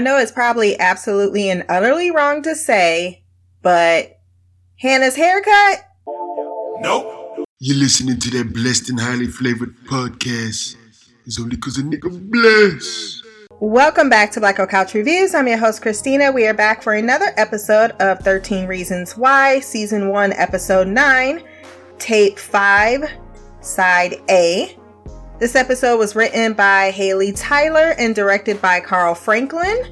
I know it's probably absolutely and utterly wrong to say, but Hannah's haircut? Nope. You're listening to that blessed and highly flavored podcast. It's only because a nigga blessed. Welcome back to Black Girl Couch Reviews. I'm your host, Christina. We are back for another episode of 13 Reasons Why, Season 1, Episode 9, Tape 5, Side A. This episode was written by Hayley Tyler and directed by Carl Franklin.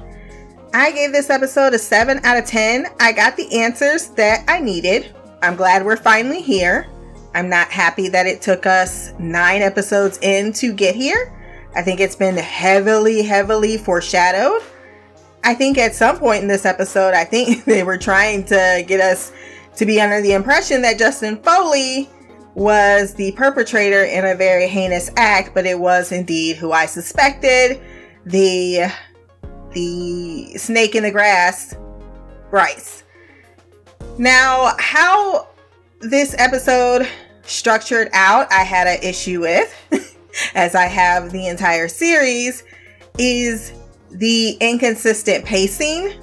I gave this episode a 7 out of 10. I got the answers that I needed. I'm glad we're finally here. I'm not happy that it took us nine episodes in to get here. I think it's been heavily, heavily foreshadowed. I think at some point in this episode, I think they were trying to get us to be under the impression that Justin Foley was the perpetrator in a very heinous act, but it was indeed who I suspected the the snake in the grass, Bryce. Now, how this episode structured out, I had an issue with, as I have the entire series, is the inconsistent pacing.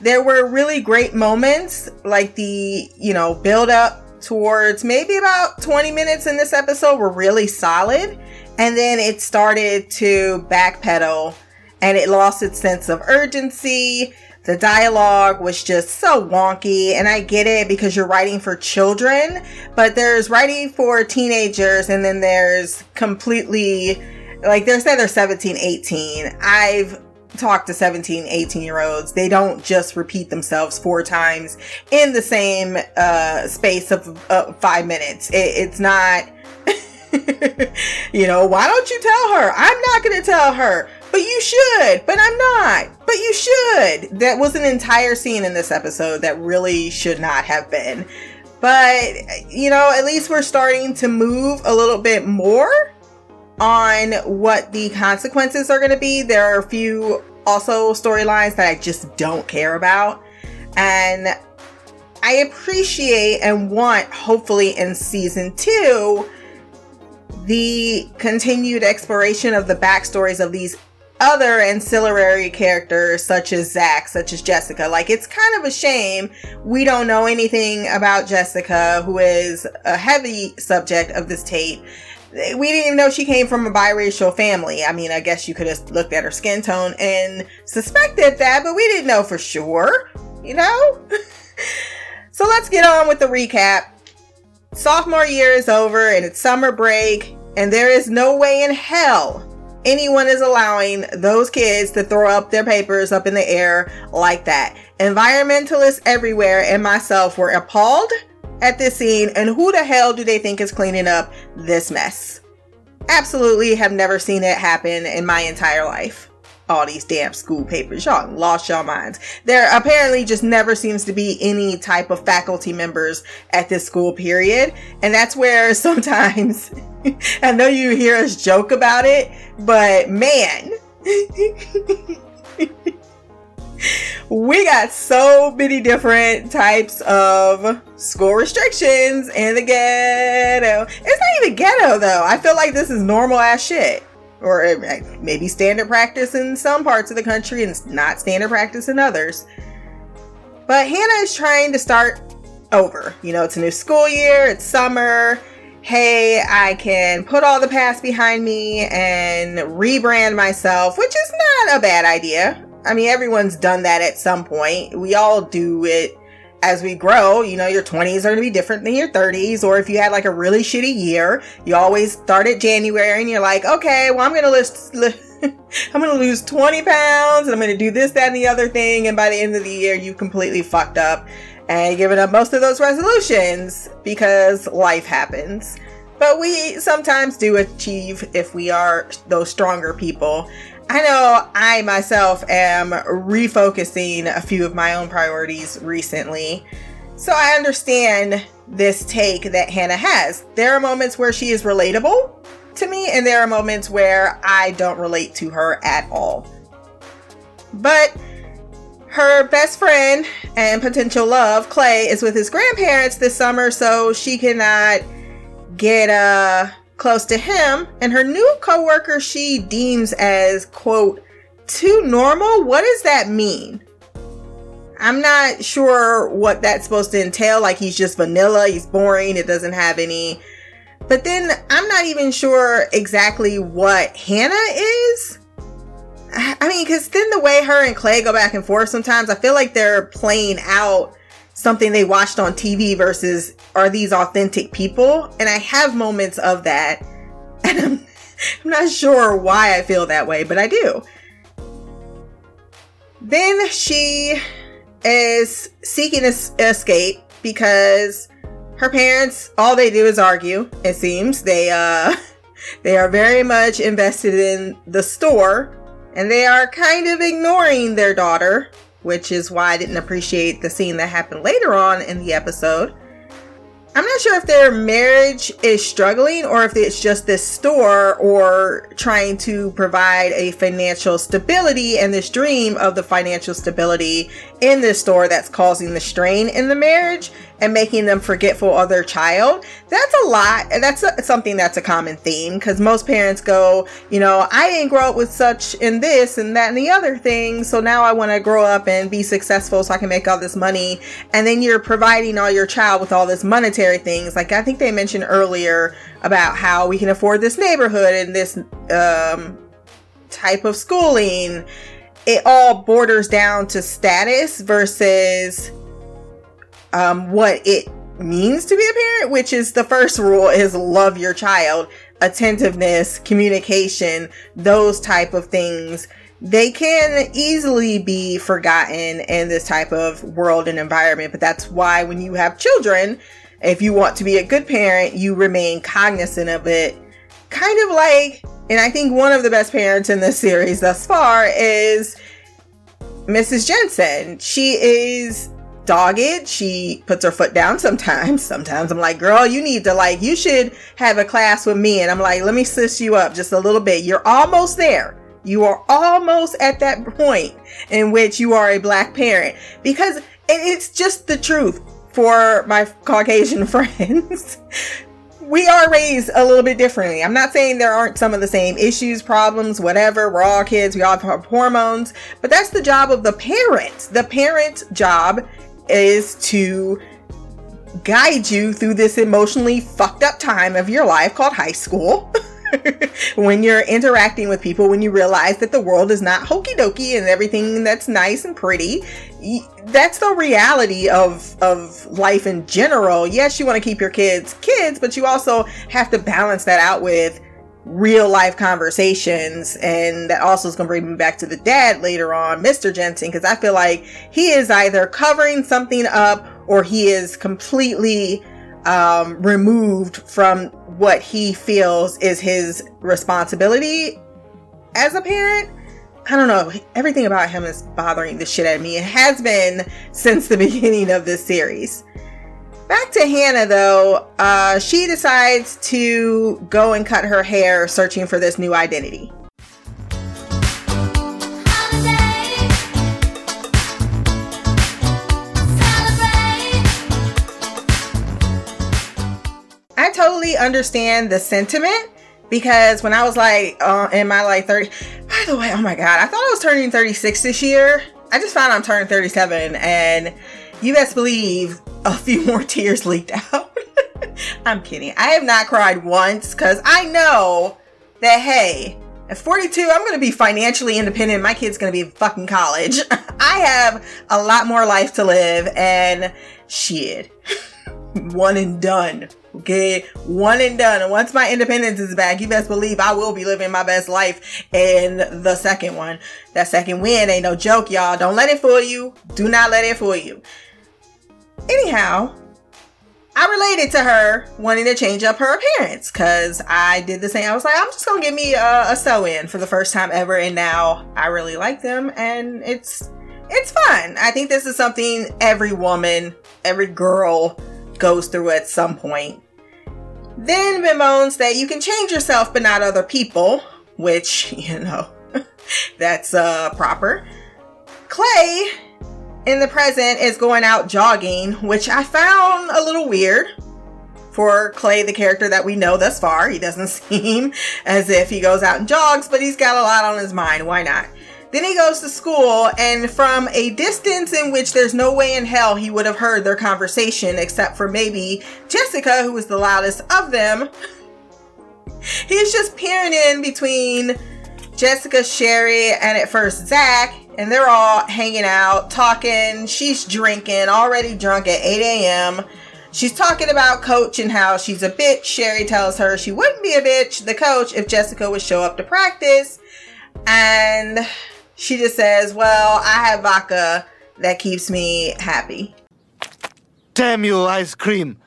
There were really great moments, like the, you know, build up towards maybe about 20 minutes in this episode were really solid. And then it started to backpedal and it lost its sense of urgency. The dialogue was just so wonky, and I get it because you're writing for children, but there's writing for teenagers, and then there's completely like they said they're 17, 18. I've talked to 17, 18 year olds. They don't just repeat themselves four times in the same uh, space of uh, five minutes. It, it's not. you know, why don't you tell her? I'm not going to tell her but you should, but I'm not, but you should. That was an entire scene in this episode that really should not have been. But, you know, at least we're starting to move a little bit more on what the consequences are going to be. There are a few also storylines that I just don't care about. And I appreciate and want, hopefully, in season two, the continued exploration of the backstories of these other ancillary characters such as Zach, such as Jessica. Like it's kind of a shame we don't know anything about Jessica, who is a heavy subject of this tape. We didn't even know she came from a biracial family. I mean, I guess you could have looked at her skin tone and suspected that, but we didn't know for sure, you know? so let's get on with the recap. Sophomore year is over and it's summer break, and there is no way in hell anyone is allowing those kids to throw up their papers up in the air like that. Environmentalists everywhere and myself were appalled at this scene, and who the hell do they think is cleaning up this mess? Absolutely have never seen it happen in my entire life all these damn school papers. Y'all lost your minds. There apparently just never seems to be any type of faculty members at this school period. And that's where sometimes I know you hear us joke about it, but man, we got so many different types of school restrictions in the ghetto. It's not even ghetto though. I feel like this is normal ass shit or maybe standard practice in some parts of the country and not standard practice in others. But Hannah is trying to start over. You know, it's a new school year, it's summer. Hey, I can put all the past behind me and rebrand myself, which is not a bad idea. I mean, everyone's done that at some point. We all do it as we grow, you know, your 20s are going to be different than your 30s. Or if you had like a really shitty year, you always start at January and you're like, okay, well, I'm going to list, I'm going to lose 20 pounds and I'm going to do this, that, and the other thing. And by the end of the year, you've completely fucked up and given up most of those resolutions because life happens. But we sometimes do achieve if we are those stronger people. I know I myself am refocusing a few of my own priorities recently. So I understand this take that Hannah has. There are moments where she is relatable to me, and there are moments where I don't relate to her at all. But her best friend and potential love, Clay, is with his grandparents this summer, so she cannot get uh close to him, and her new coworker she deems as quote too normal? What does that mean? I'm not sure what that's supposed to entail. Like he's just vanilla, he's boring, it doesn't have any. But then I'm not even sure exactly what Hannah is. I mean, because then the way her and Clay go back and forth sometimes, I feel like they're playing out something they watched on TV versus are these authentic people? And I have moments of that. And I'm, I'm not sure why I feel that way, but I do. Then she is seeking escape because her parents all they do is argue it seems they uh they are very much invested in the store and they are kind of ignoring their daughter which is why i didn't appreciate the scene that happened later on in the episode. I'm not sure if their marriage is struggling or if it's just this store or trying to provide a financial stability and this dream of the financial stability in this store that's causing the strain in the marriage and making them forgetful of their child. That's a lot. And that's a, something that's a common theme because most parents go, you know, I didn't grow up with such and this and that and the other thing. So now I want to grow up and be successful so I can make all this money. And then you're providing all your child with all this monetary things. Like I think they mentioned earlier about how we can afford this neighborhood and this um, type of schooling. It all borders down to status versus um, what it means to be a parent, which is the first rule is love your child, attentiveness, communication, those type of things. They can easily be forgotten in this type of world and environment, but that's why when you have children, if you want to be a good parent, you remain cognizant of it. Kind of like, and I think one of the best parents in this series thus far is Mrs. Jensen. She is dogged. She puts her foot down sometimes. Sometimes I'm like, girl, you need to like, you should have a class with me. And I'm like, let me sis you up just a little bit. You're almost there. You are almost at that point in which you are a black parent because it's just the truth for my Caucasian friends. We are raised a little bit differently. I'm not saying there aren't some of the same issues, problems, whatever. We're all kids. We all have hormones, but that's the job of the parents. The parent's job is to guide you through this emotionally fucked up time of your life called high school. when you're interacting with people, when you realize that the world is not hokey dokey and everything that's nice and pretty, that's the reality of of life in general. Yes, you want to keep your kids kids, but you also have to balance that out with real life conversations and that also is going to bring me back to the dad later on mr jensen because i feel like he is either covering something up or he is completely um, removed from what he feels is his responsibility as a parent i don't know. Everything about him is bothering the shit out of me. It has been since the beginning of this series. Back to Hannah though, uh, she decides to go and cut her hair searching for this new identity. I totally understand the sentiment because when I was like uh, in my like 30, by the way, oh my god, I thought I was turning 36 this year. I just found I'm turning 37 and you best believe a few more tears leaked out. I'm kidding. I have not cried once because I know that, hey, at 42, I'm going to be financially independent. My kid's going to be in fucking college. I have a lot more life to live and shit. One and done. Okay. One and done. Once my independence is back, you best believe I will be living my best life in the second one. That second win ain't no joke, y'all. Don't let it fool you. Do not let it fool you. Anyhow, I related to her wanting to change up her appearance because I did the same. I was like, I'm just gonna get me a, a sew in for the first time ever, and now I really like them, and it's it's fun. I think this is something every woman, every girl goes through at some point. Then bemoans that you can change yourself but not other people, which you know that's uh proper. Clay in the present is going out jogging, which I found a little weird for Clay, the character that we know thus far. He doesn't seem as if he goes out and jogs, but he's got a lot on his mind. Why not? Then he goes to school, and from a distance in which there's no way in hell he would have heard their conversation, except for maybe Jessica, who was the loudest of them, he's just peering in between Jessica, Sheri, and at first Zach, and they're all hanging out, talking. She's drinking, already drunk at 8 a.m. She's talking about coach and how she's a bitch. Sheri tells her she wouldn't be a bitch, the coach, if Jessica would show up to practice. And she just says, Well, I have vodka that keeps me happy. Damn you, ice cream!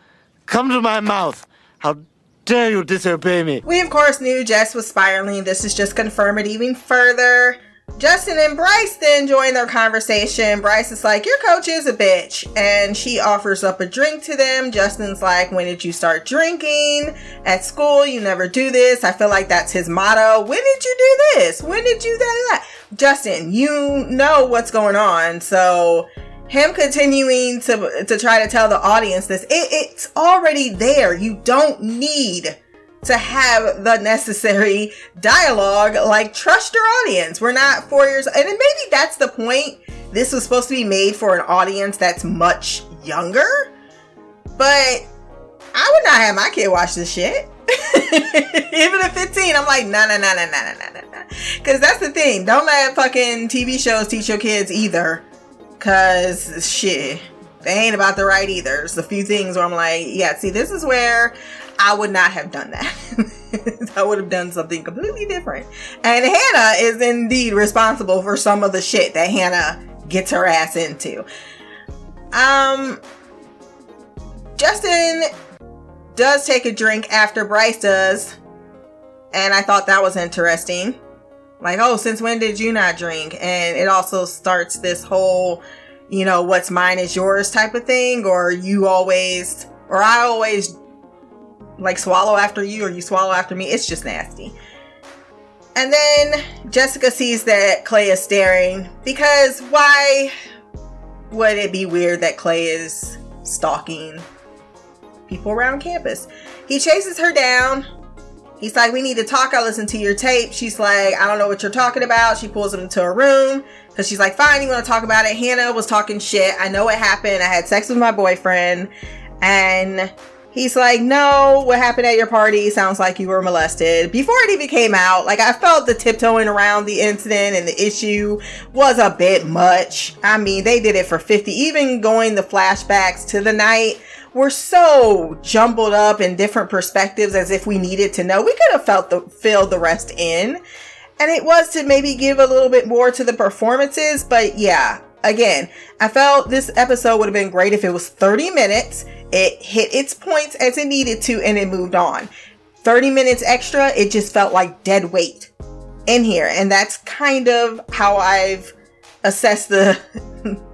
Come to my mouth! How dare you disobey me? We, of course, knew Jess was spiraling. This is just confirm it even further. Justin and Bryce then join their conversation. Bryce is like, Your coach is a bitch. And she offers up a drink to them. Justin's like, When did you start drinking? At school, you never do this. I feel like that's his motto. When did you do this? When did you do that? Justin, you know what's going on. So him continuing to to try to tell the audience this, it, it's already there. You don't need to have the necessary dialogue. Like, trust your audience. We're not four years, and maybe that's the point. This was supposed to be made for an audience that's much younger, but I would not have my kid watch this shit. Even at 15, I'm like, nah, nah, nah, nah, nah, nah, nah, nah. Because that's the thing. Don't let fucking TV shows teach your kids either. Because shit, they ain't about the right either. There's a few things where I'm like, yeah, see, this is where I would not have done that. I would have done something completely different. And Hannah is indeed responsible for some of the shit that Hannah gets her ass into. Um, Justin does take a drink after Bryce does. And I thought that was interesting. Like, oh, since when did you not drink? And it also starts this whole, you know, what's mine is yours type of thing. Or you always, or I always like swallow after you or you swallow after me. It's just nasty. And then Jessica sees that Clay is staring because why would it be weird that Clay is stalking people around campus? He chases her down. He's like, We need to talk. I listened to your tape. She's like, I don't know what you're talking about. She pulls him into a room because she's like, Fine, you want to talk about it? Hannah was talking shit. I know what happened. I had sex with my boyfriend. And He's like, no, what happened at your party sounds like you were molested. Before it even came out, like I felt the tiptoeing around the incident and the issue was a bit much. I mean, they did it for 50. Even going the flashbacks to the night were so jumbled up in different perspectives as if we needed to know. We could have felt the filled the rest in. And it was to maybe give a little bit more to the performances, but yeah, again, I felt this episode would have been great if it was 30 minutes it hit its points as it needed to and it moved on. 30 minutes extra, it just felt like dead weight in here. And that's kind of how I've assessed the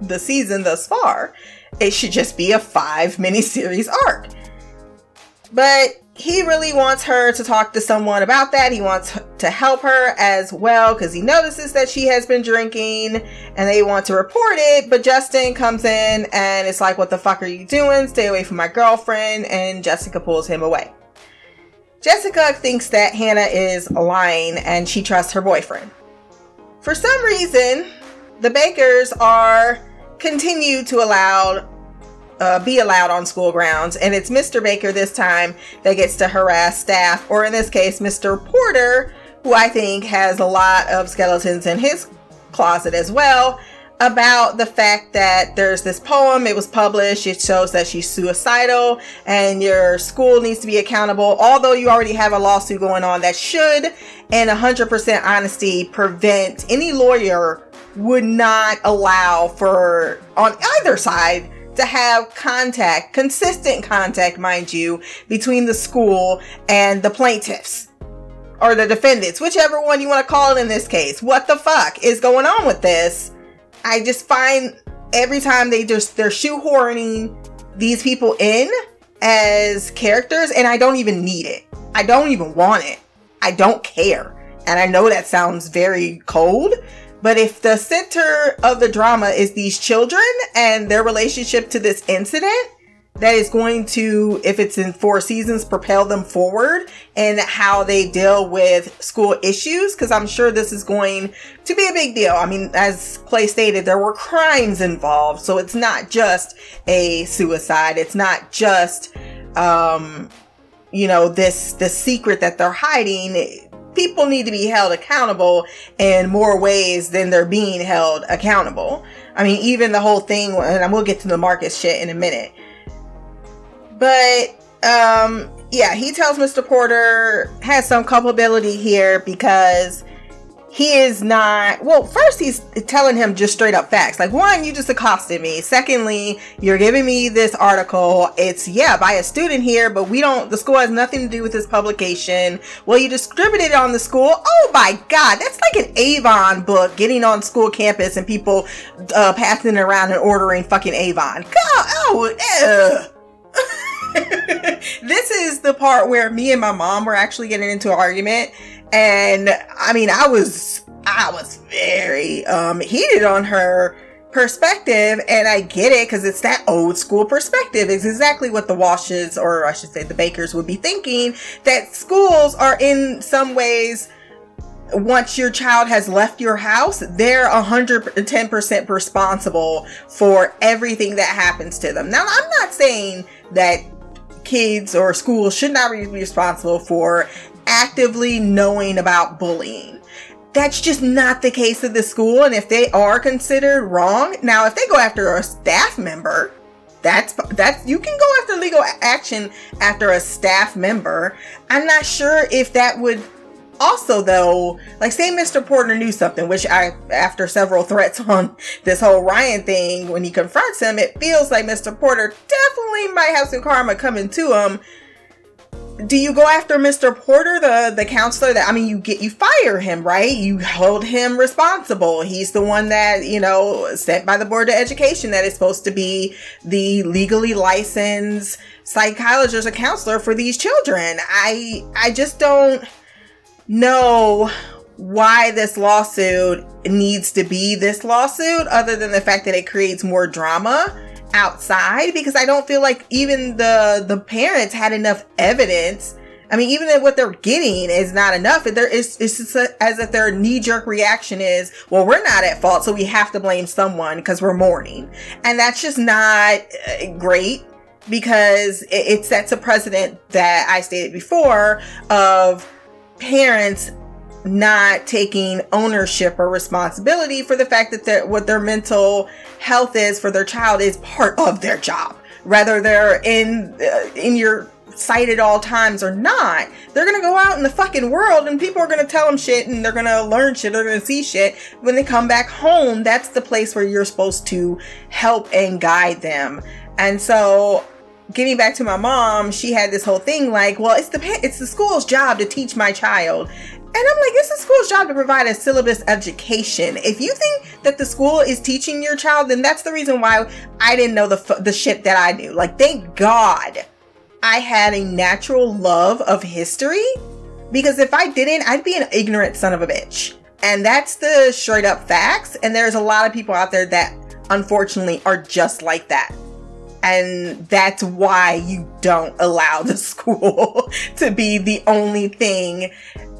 the season thus far. It should just be a five miniseries arc. But he really wants her to talk to someone about that. He wants to help her as well because he notices that she has been drinking and they want to report it. But Justin comes in and it's like, What the fuck are you doing? Stay away from my girlfriend. And Jessica pulls him away. Jessica thinks that Hannah is lying and she trusts her boyfriend. For some reason, the Bakers are continue to allow uh, be allowed on school grounds. And it's Mr. Baker this time that gets to harass staff, or in this case, Mr. Porter, who I think has a lot of skeletons in his closet as well, about the fact that there's this poem, it was published, it shows that she's suicidal, and your school needs to be accountable, although you already have a lawsuit going on that should, in 100% honesty, prevent any lawyer would not allow for on either side to have contact, consistent contact, mind you, between the school and the plaintiffs or the defendants, whichever one you want to call it in this case. What the fuck is going on with this? I just find every time they just they're shoehorning these people in as characters and I don't even need it. I don't even want it. I don't care. And I know that sounds very cold, but if the center of the drama is these children and their relationship to this incident, that is going to, if it's in four seasons, propel them forward and how they deal with school issues. Cause I'm sure this is going to be a big deal. I mean, as Clay stated, there were crimes involved. So it's not just a suicide. It's not just, um, you know, this, the secret that they're hiding. People need to be held accountable in more ways than they're being held accountable. I mean, even the whole thing, and we'll get to the Marcus shit in a minute but um yeah, he tells Mr. Porter has some culpability here because he is not well first he's telling him just straight up facts. Like one you just accosted me. Secondly you're giving me this article. It's yeah by a student here but we don't the school has nothing to do with this publication. Well you distributed it on the school. Oh my god that's like an avon book getting on school campus and people uh, passing it around and ordering fucking avon. God oh this is the part where me and my mom were actually getting into an argument and i mean i was i was very um heated on her perspective and i get it because it's that old school perspective it's exactly what the washes or i should say the bakers would be thinking that schools are in some ways once your child has left your house, they're 110% responsible for everything that happens to them. Now, I'm not saying that kids or schools should not be responsible for actively knowing about bullying. That's just not the case of the school. And if they are considered wrong, now if they go after a staff member, that's that's you can go after legal action after a staff member. I'm not sure if that would also though like say mr porter knew something which i after several threats on this whole ryan thing when he confronts him it feels like mr porter definitely might have some karma coming to him do you go after mr porter the the counselor that i mean you get you fire him right? You hold him responsible. He's the one that you know sent by the board of education that is supposed to be the legally licensed psychologist or counselor for these children. I i just don't know why this lawsuit needs to be this lawsuit other than the fact that it creates more drama outside because I don't feel like even the the parents had enough evidence. I mean, even what they're getting is not enough, there is it's just a, as if their knee jerk reaction is, well, we're not at fault, so we have to blame someone because we're mourning, and that's just not uh, great because it, it sets a precedent that I stated before of parents not taking ownership or responsibility for the fact that their, what their mental health is for their child is part of their job. Whether they're in uh, in your sight at all times or not they're gonna go out in the fucking world and people are gonna tell them shit and they're gonna learn shit they're gonna see shit. When they come back home that's the place where you're supposed to help and guide them. And so getting back to my mom, she had this whole thing like, well, it's the it's the school's job to teach my child. And I'm like, it's the school's job to provide a syllabus education. If you think that the school is teaching your child, then that's the reason why I didn't know the the shit that I knew. Like, thank God I had a natural love of history because if I didn't, I'd be an ignorant son of a bitch. And that's the straight up facts. And there's a lot of people out there that unfortunately are just like that and that's why you don't allow the school to be the only thing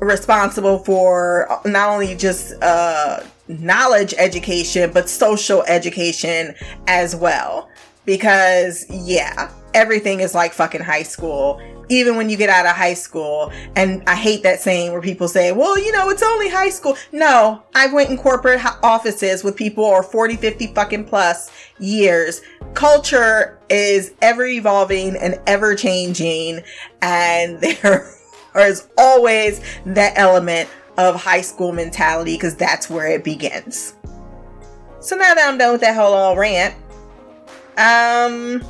responsible for not only just uh, knowledge education but social education as well because yeah everything is like fucking high school even when you get out of high school. And I hate that saying where people say, well, you know, it's only high school. No, I've went in corporate offices with people or 40, 50 fucking plus years. Culture is ever evolving and ever changing. And there is always that element of high school mentality because that's where it begins. So now that I'm done with that whole all rant, um,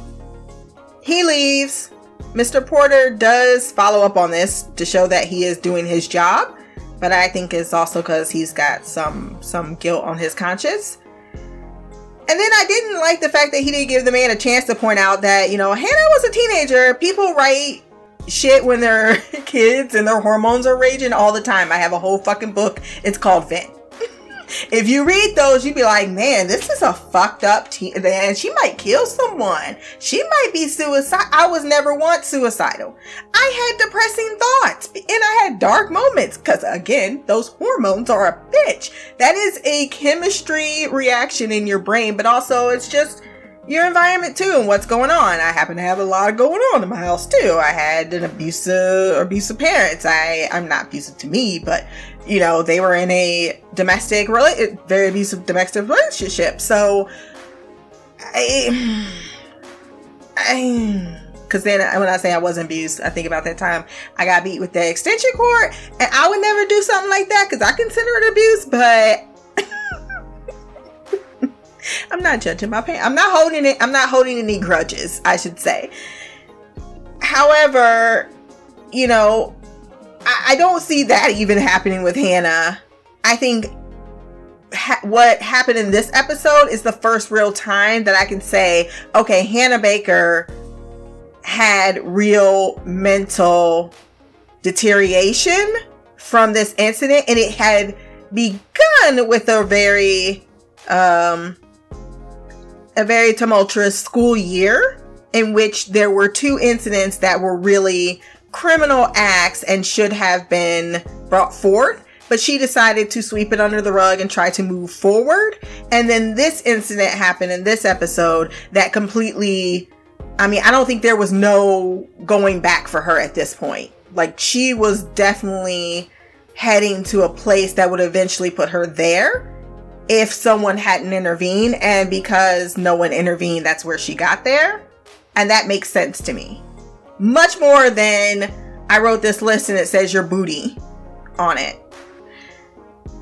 he leaves Mr. Porter does follow up on this to show that he is doing his job, but I think it's also because he's got some some guilt on his conscience. And then I didn't like the fact that he didn't give the man a chance to point out that, you know, Hannah was a teenager. People write shit when they're kids and their hormones are raging all the time. I have a whole fucking book. It's called Vent. if you read those, you'd be like, man, this is a fucked up teen. And she might kill someone. She might be suicide. I was never once suicidal. I had depressing thoughts and I had dark moments because, again, those hormones are a bitch. That is a chemistry reaction in your brain, but also it's just your environment too and what's going on. I happen to have a lot going on in my house too. I had an abusive abusive parents. I I'm not abusive to me, but you know, they were in a domestic very abusive domestic relationship. So I I because then when I say I wasn't abused, I think about that time I got beat with the extension cord, and I would never do something like that because I consider it abuse. But I'm not judging my pain. I'm not holding it. I'm not holding any grudges, I should say. However, you know, I, I don't see that even happening with Hannah. I think ha- what happened in this episode is the first real time that I can say, okay, Hannah Baker had real mental deterioration from this incident and it had begun with a very um a very tumultuous school year in which there were two incidents that were really criminal acts and should have been brought forth. But she decided to sweep it under the rug and try to move forward. And then this incident happened in this episode that completely, I mean, I don't think there was no going back for her at this point. Like, she was definitely heading to a place that would eventually put her there if someone hadn't intervened. And because no one intervened, that's where she got there. And that makes sense to me. Much more than I wrote this list and it says your booty on it.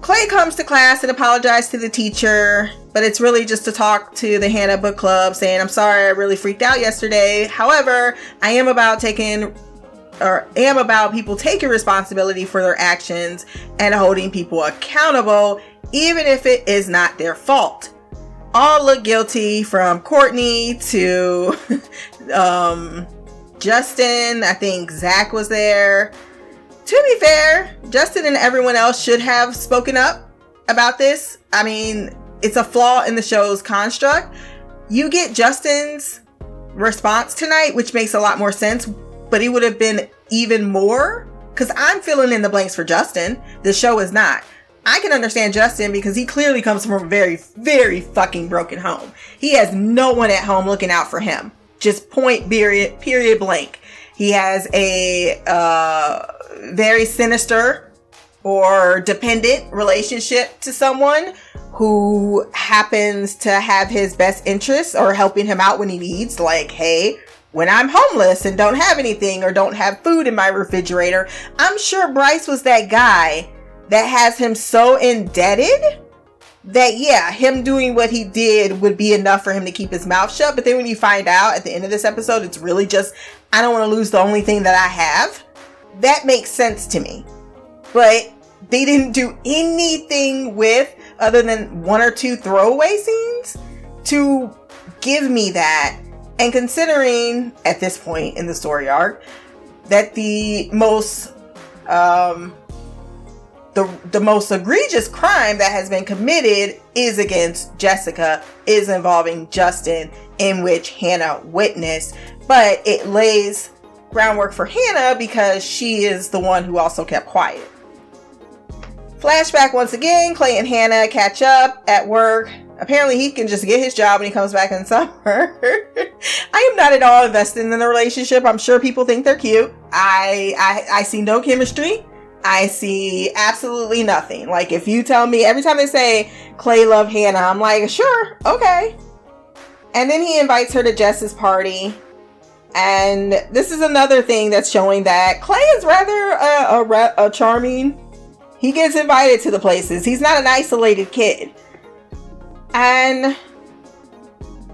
Clay comes to class and apologizes to the teacher, but it's really just to talk to the Hannah Book Club saying, I'm sorry, I really freaked out yesterday. However, I am about taking or am about people taking responsibility for their actions and holding people accountable even if it is not their fault. All look guilty from Courtney to um, Justin. I think Zach was there. To be fair, Justin and everyone else should have spoken up about this. I mean, it's a flaw in the show's construct. You get Justin's response tonight, which makes a lot more sense, but it would have been even more because I'm filling in the blanks for Justin. The show is not. I can understand Justin because he clearly comes from a very, very fucking broken home. He has no one at home looking out for him. Just point period, period blank. He has a uh, very sinister or dependent relationship to someone who happens to have his best interests or helping him out when he needs. Like, hey, when I'm homeless and don't have anything or don't have food in my refrigerator, I'm sure Bryce was that guy that has him so indebted that yeah, him doing what he did would be enough for him to keep his mouth shut. But then when you find out at the end of this episode, it's really just I don't want to lose the only thing that I have. That makes sense to me. But they didn't do anything with other than one or two throwaway scenes to give me that. And considering at this point in the story arc that the most um the the most egregious crime that has been committed is against Jessica, is involving Justin, in which Hannah witnessed. But it lays groundwork for Hannah because she is the one who also kept quiet. Flashback once again, Clay and Hannah catch up at work. Apparently, he can just get his job when he comes back in summer. I am not at all invested in the relationship. I'm sure people think they're cute. I I, I see no chemistry. I see absolutely nothing. Like if you tell me every time they say Clay love Hannah, I'm like, sure, okay. And then he invites her to Jess's party. And this is another thing that's showing that Clay is rather a, a, a charming. He gets invited to the places. He's not an isolated kid. And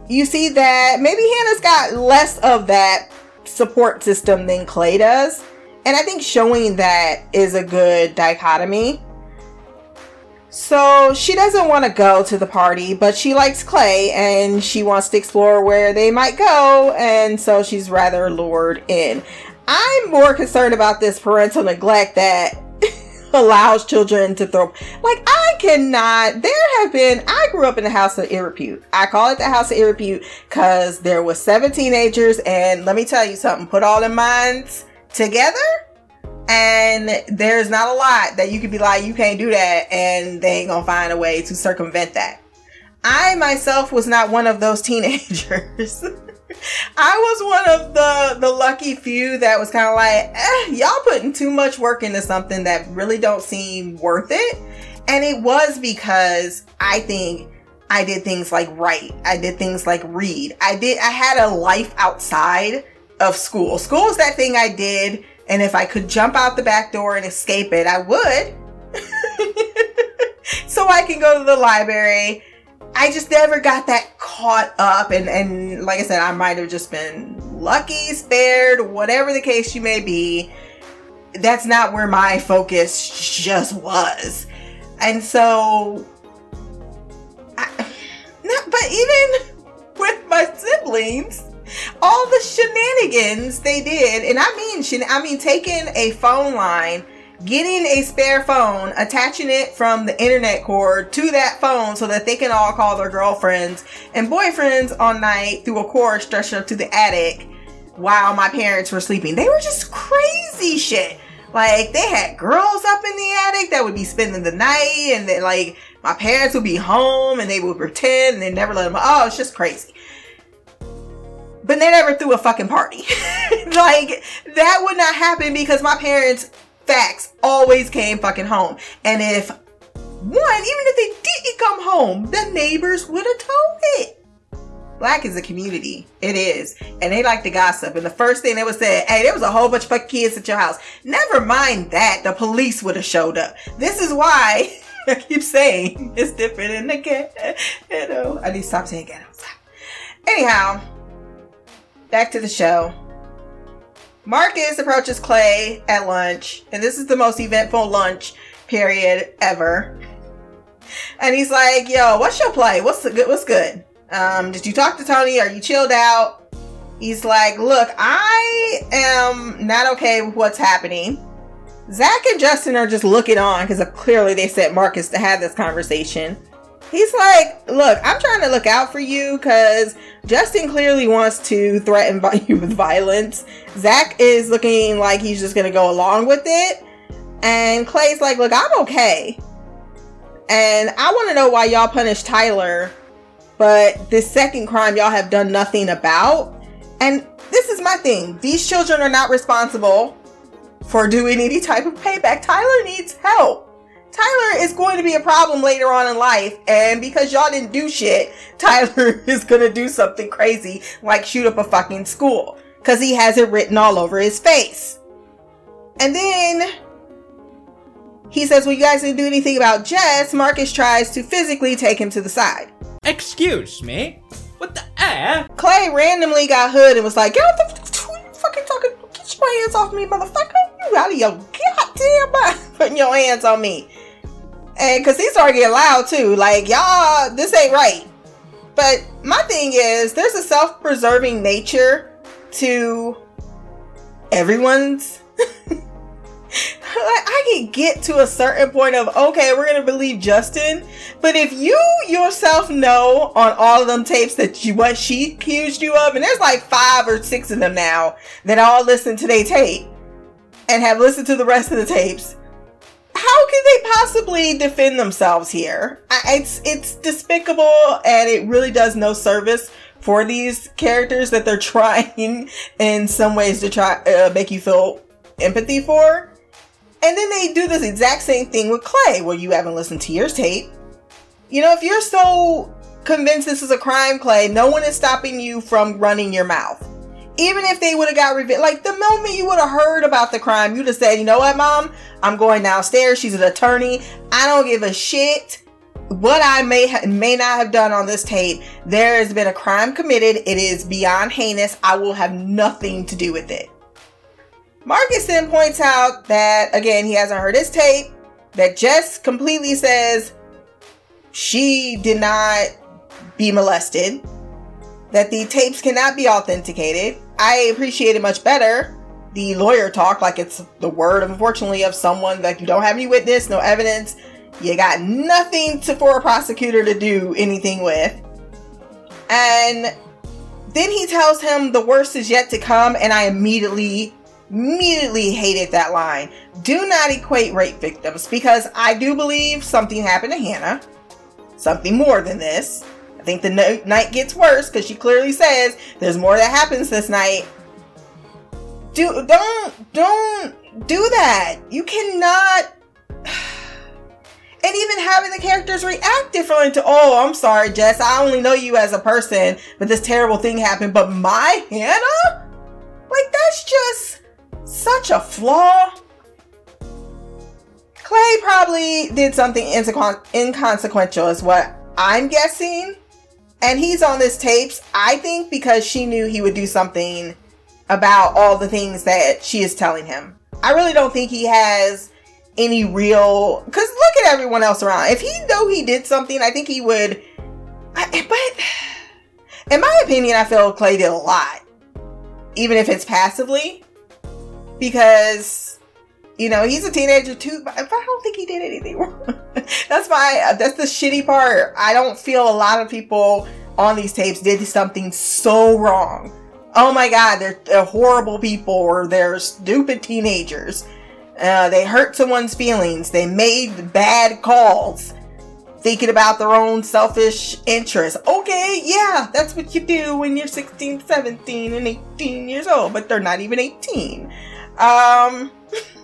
you see that maybe Hannah's got less of that support system than Clay does. And I think showing that is a good dichotomy. So she doesn't want to go to the party, but she likes Clay and she wants to explore where they might go, and so she's rather lured in. I'm more concerned about this parental neglect that allows children to throw. Like, I cannot. There have been. I grew up in the house of irrepute. I call it the house of irrepute because there was seven teenagers, and let me tell you something. Put all their minds together, and there's not a lot that you could be like, you can't do that, and they ain't gonna find a way to circumvent that. I myself was not one of those teenagers. I was one of the the lucky few that was kind of like, eh, y'all putting too much work into something that really don't seem worth it. And it was because I think I did things like write. I did things like read. I did I had a life outside of school. School is that thing I did, and if I could jump out the back door and escape it, I would. so I can go to the library I just never got that caught up and and like I said, I might have just been lucky, spared, whatever the case you may be. That's not where my focus just was. And so I, not, but even with my siblings, all the shenanigans they did, and I mean, I mean, taking a phone line getting a spare phone, attaching it from the internet cord to that phone so that they can all call their girlfriends and boyfriends all night through a cord stretched up to the attic while my parents were sleeping. They were just crazy shit. Like they had girls up in the attic that would be spending the night and then like my parents would be home and they would pretend and they never let them oh it's just crazy but they never threw a fucking party like that would not happen because my parents facts always came fucking home. And if one, even if they didn't come home, the neighbors would have told it. Black is a community. It is. And they like to gossip. And the first thing they would say, hey, there was a whole bunch of kids at your house. Never mind that. The police would have showed up. This is why I keep saying it's different in the ghetto. You know, I need to stop saying ghetto. Anyhow, back to the show. Marcus approaches Clay at lunch, and this is the most eventful lunch period ever. And he's like, "Yo, what's your play? What's good? What's good? Um, did you talk to Tony? Are you chilled out?" He's like, "Look, I am not okay with what's happening." Zach and Justin are just looking on because clearly they sent Marcus to have this conversation. He's like, "Look, I'm trying to look out for you because Justin clearly wants to threaten you with violence. Zach is looking like he's just gonna go along with it. And Clay's like, look, I'm okay. And I want to know why y'all punished Tyler, but this second crime y'all have done nothing about. And this is my thing. These children are not responsible for doing any type of payback. Tyler needs help. Tyler is going to be a problem later on in life, and because y'all didn't do shit, Tyler is gonna do something crazy like shoot up a fucking school because he has it written all over his face. And then he says, Well, you guys didn't do anything about Jess. Marcus tries to physically take him to the side. Excuse me? What the air? Clay randomly got hood and was like, Get what the fucking talking? Get your hands off me, motherfucker. You out of your goddamn mind putting your hands on me. And cause he started getting loud too. Like, y'all, this ain't right. But my thing is there's a self-preserving nature to everyone's I can get to a certain point of okay, we're gonna believe Justin, but if you yourself know on all of them tapes that you what she accused you of, and there's like five or six of them now that all listen to their tape and have listened to the rest of the tapes, how can they possibly defend themselves here? It's it's despicable and it really does no service for these characters that they're trying in some ways to try uh, make you feel empathy for. And then they do this exact same thing with Clay, where you haven't listened to your tape. You know, if you're so convinced this is a crime, Clay, no one is stopping you from running your mouth even if they would have got revenge, like the moment you would have heard about the crime, you'd have said, you know what, mom, I'm going downstairs. She's an attorney. I don't give a shit what I may ha- may not have done on this tape. There has been a crime committed. It is beyond heinous. I will have nothing to do with it. Marcus then points out that again he hasn't heard his tape. That Jess completely says she did not be molested that the tapes cannot be authenticated. I appreciate it much better the lawyer talk like it's the word, unfortunately, of someone that you don't have any witness, no evidence. You got nothing to for a prosecutor to do anything with. And then he tells him the worst is yet to come, and I immediately, immediately hated that line. Do not equate rape victims because I do believe something happened to Hannah. Something more than this. I think the no- night gets worse because she clearly says there's more that happens this night. Do don't don't do that. You cannot. And even having the characters react differently to, oh, I'm sorry, Jess, I only know you as a person, but this terrible thing happened. But my Hannah? Like, that's just such a flaw. Clay probably did something inconse- inconsequential, is what I'm guessing. And he's on this tapes, I think, because she knew he would do something about all the things that she is telling him. I really don't think he has any real. Because look at everyone else around. If he know he did something, I think he would. I, but in my opinion, I feel Clay did a lot, even if it's passively, because you know he's a teenager too. But I don't think he did anything wrong. that's my. That's the shitty part. I don't feel a lot of people on these tapes did something so wrong. Oh my god, they're, they're horrible people or they're stupid teenagers. Uh, they hurt someone's feelings. They made bad calls thinking about their own selfish interests. Okay, yeah, that's what you do when you're 16, 17, and 18 years old, but they're not even 18. Um,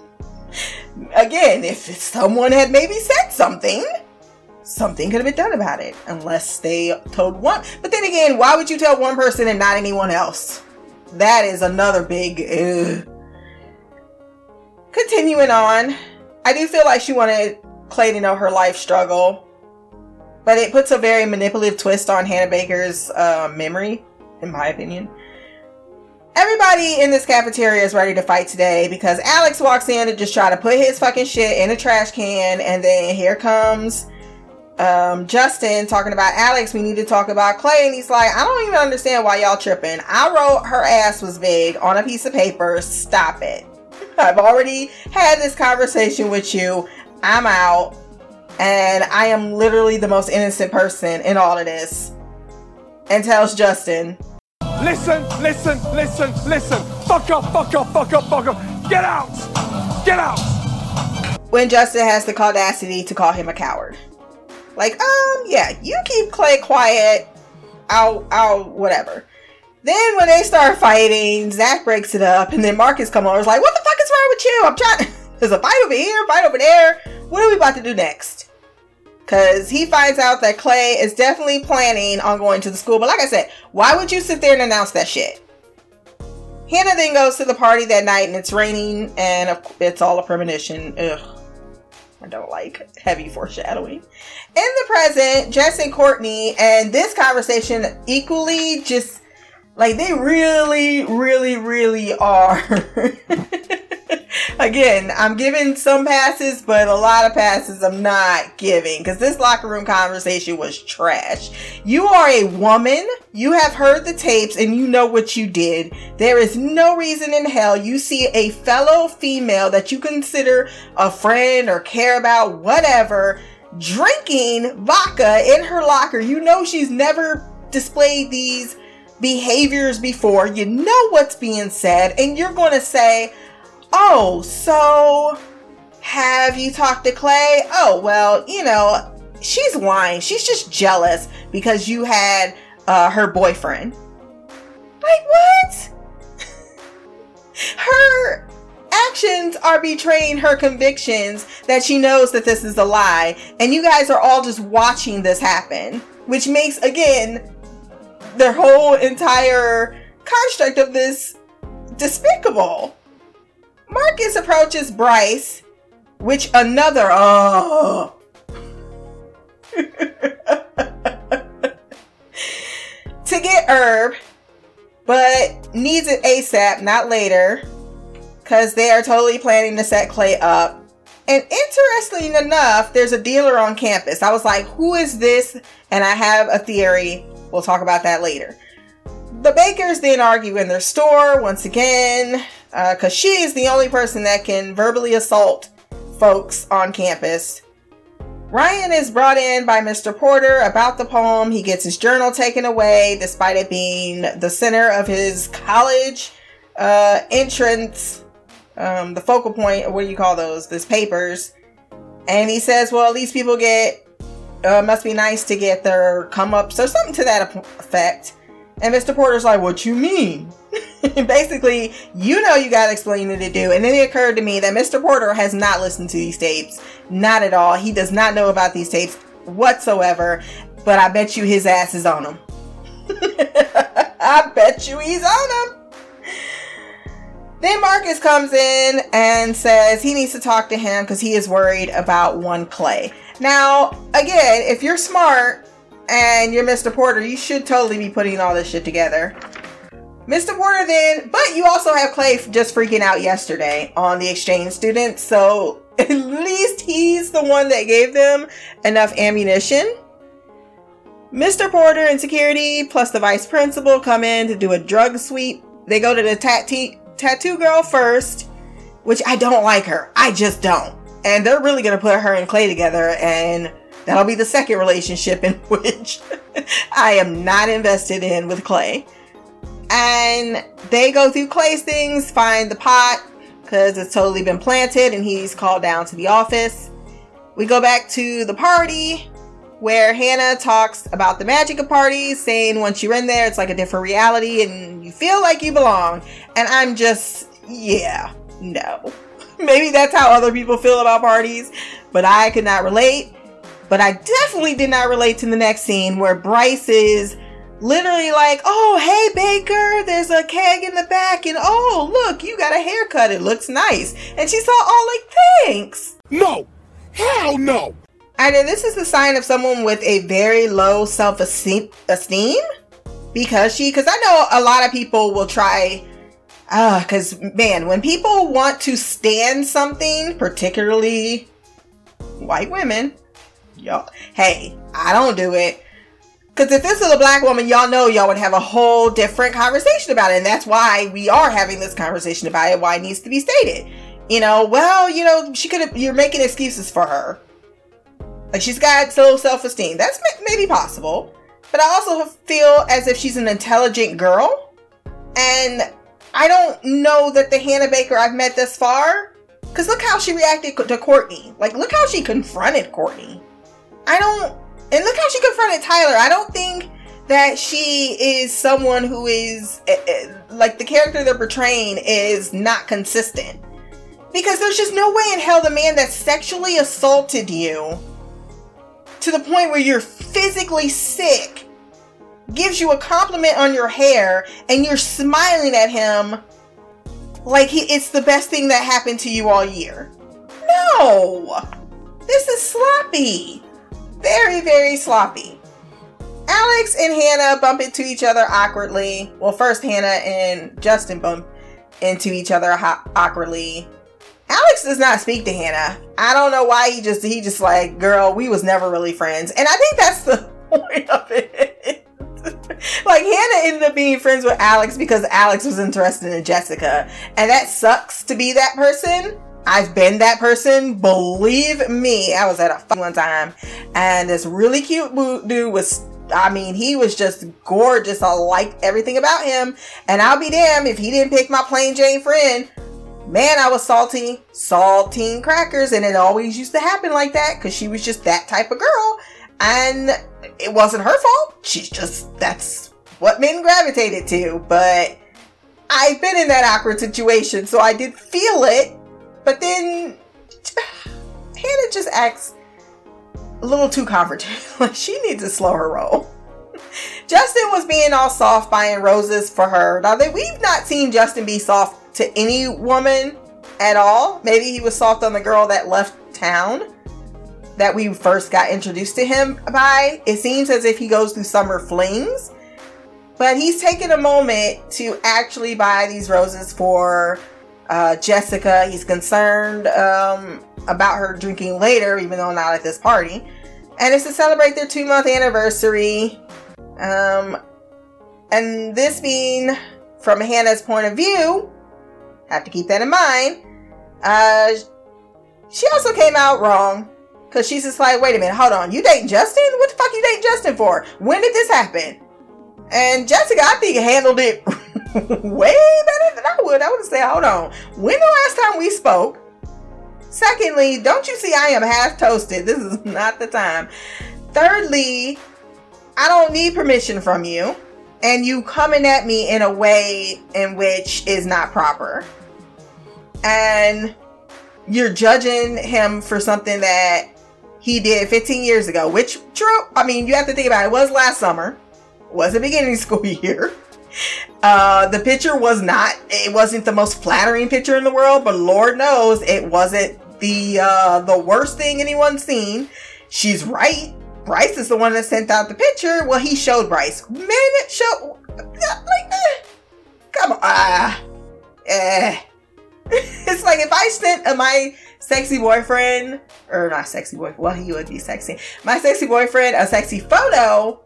again, if someone had maybe said something, something could have been done about it, unless they told one. But then again, why would you tell one person and not anyone else? That is another big. Ugh. Continuing on, I do feel like she wanted Clay to know her life struggle, but it puts a very manipulative twist on Hannah Baker's uh, memory, in my opinion. Everybody in this cafeteria is ready to fight today because Alex walks in to just try to put his fucking shit in a trash can, and then here comes um, Justin talking about Alex. We need to talk about Clay, and he's like, I don't even understand why y'all tripping. I wrote her ass was big on a piece of paper. Stop it. I've already had this conversation with you. I'm out. And I am literally the most innocent person in all of this. And tells Justin, Listen, listen, listen, listen. Fuck up, fuck up, fuck up, fuck up. Get out! Get out! When Justin has the audacity to call him a coward. Like, um, yeah, you keep Clay quiet. I'll, I'll, whatever. Then when they start fighting, Zach breaks it up, and then Marcus comes over. Is like, "What the fuck is wrong with you? I'm trying. There's a fight over here, fight over there. What are we about to do next?" Because he finds out that Clay is definitely planning on going to the school. But like I said, why would you sit there and announce that shit? Hannah then goes to the party that night, and it's raining, and it's all a premonition. Ugh. I don't like heavy foreshadowing. In the present, Jess and Courtney, and this conversation equally just like they really, really, really are. Again, I'm giving some passes, but a lot of passes I'm not giving because this locker room conversation was trash. You are a woman, you have heard the tapes, and you know what you did. There is no reason in hell you see a fellow female that you consider a friend or care about, whatever, drinking vodka in her locker. You know she's never displayed these behaviors before. You know what's being said, and you're going to say, Oh, so have you talked to Clay? Oh, well, you know, she's lying. She's just jealous because you had uh, her boyfriend. Like, what? her actions are betraying her convictions that she knows that this is a lie. And you guys are all just watching this happen, which makes, again, the whole entire construct of this despicable. Marcus approaches Bryce, which another oh to get Herb, but needs it ASAP, not later, because they are totally planning to set Clay up. And interestingly enough, there's a dealer on campus. I was like, who is this? And I have a theory. We'll talk about that later. The bakers then argue in their store once again. because uh, she is the only person that can verbally assault folks on campus. Ryan is brought in by Mr. Porter about the poem. He gets his journal taken away, despite it being the center of his college uh, entrance, um, the focal point. What do you call those? These papers. And he says, "Well, these people get uh, must be nice to get their come ups So something to that effect." And Mr. Porter's like, "What you mean?" Basically, you know you gotta explain it to do. And then it occurred to me that Mr. Porter has not listened to these tapes. Not at all. He does not know about these tapes whatsoever. But I bet you his ass is on them. I bet you he's on them. Then Marcus comes in and says he needs to talk to him because he is worried about one Clay. Now, again, if you're smart and you're Mr. Porter, you should totally be putting all this shit together. Mr. Porter then, but you also have Clay just freaking out yesterday on the exchange students, so at least he's the one that gave them enough ammunition. Mr. Porter and security plus the vice principal come in to do a drug sweep. They go to the tattoo tattoo girl first, which I don't like her. I just don't. And they're really gonna put her and Clay together, and that'll be the second relationship in which I am not invested in with Clay and they go through Clay's things, find the pot because it's totally been planted, and he's called down to the office. We go back to the party where Hannah talks about the magic of parties, saying once you're in there, it's like a different reality and you feel like you belong. And I'm just, yeah, no. Maybe that's how other people feel about parties, but I could not relate. But I definitely did not relate to the next scene where Bryce is literally like, oh, hey, Baker, there's a keg in the back, and oh, look, you got a haircut. It looks nice. And she's all, oh, like, thanks. No. Hell no. And this is the sign of someone with a very low self esteem because she, because I know a lot of people will try, uh, because man, when people want to stand something, particularly white women, y'all, hey, I don't do it because if this is a black woman, y'all know y'all would have a whole different conversation about it. And that's why we are having this conversation about it, why it needs to be stated. You know, well, you know, she could have, you're making excuses for her. Like she's got low self esteem. That's maybe possible. But I also feel as if she's an intelligent girl. And I don't know that the Hannah Baker I've met this far. Because look how she reacted to Courtney. Like, look how she confronted Courtney. I don't and look how she confronted Tyler. I don't think that she is someone who is eh, eh, like the character they're portraying is not consistent. Because there's just no way in hell the man that sexually assaulted you to the point where you're physically sick gives you a compliment on your hair and you're smiling at him like he, it's the best thing that happened to you all year. No! This is sloppy very, very sloppy. Alex and Hannah bump into each other awkwardly. Well, first Hannah and Justin bump into each other ho- awkwardly. Alex does not speak to Hannah. I don't know why he just he just like, girl, we was never really friends. And I think that's the point of it. Like Hannah ended up being friends with Alex because Alex was interested in Jessica. And that sucks to be that person. I've been that person. Believe me, I was at a one time, and this really cute dude was. I mean, he was just gorgeous. I liked everything about him, and I'll be damned if he didn't pick my plain Jane friend. Man, I was salty, saltine crackers, and it always used to happen like that because she was just that type of girl, and it wasn't her fault. She's just that's what men gravitated to. But I've been in that awkward situation, so I did feel it but then Hannah just acts a little too confrontational. like she needs to slow her roll. Justin was being all soft buying roses for her. Now that we've not seen Justin be soft to any woman at all. Maybe he was soft on the girl that left town that we first got introduced to him by. It seems as if he goes through summer flings. But he's taken a moment to actually buy these roses for uh, Jessica. He's concerned um, about her drinking later, even though not at this party. And it's to celebrate their two month anniversary. Um, and this being from Hannah's point of view, Have to keep that in mind. Uh, she also came out wrong because she's just like, wait a minute, hold on, you dating Justin? What the fuck you dating Justin for? When did this happen? And Jessica, I think, handled it way better than I would. I would say, hold on, when the last time we spoke? Secondly, don't you see I am half toasted? This is not the time. Thirdly, I don't need permission from you, and you coming at me in a way in which is not proper. And you're judging him for something that he did 15 years ago, which true. I mean, you have to think about it. it was last summer, was the beginning school year. Uh, the picture was not, it wasn't the most flattering picture in the world, but Lord knows it wasn't the, uh, the worst thing anyone's seen. She's right. Bryce is the one that sent out the picture. Well, he showed Bryce. Man, it showed, like, eh, come on, ah, eh. it's like if I sent uh, my sexy boyfriend, or not sexy boy, well, he would be sexy. My sexy boyfriend a sexy photo.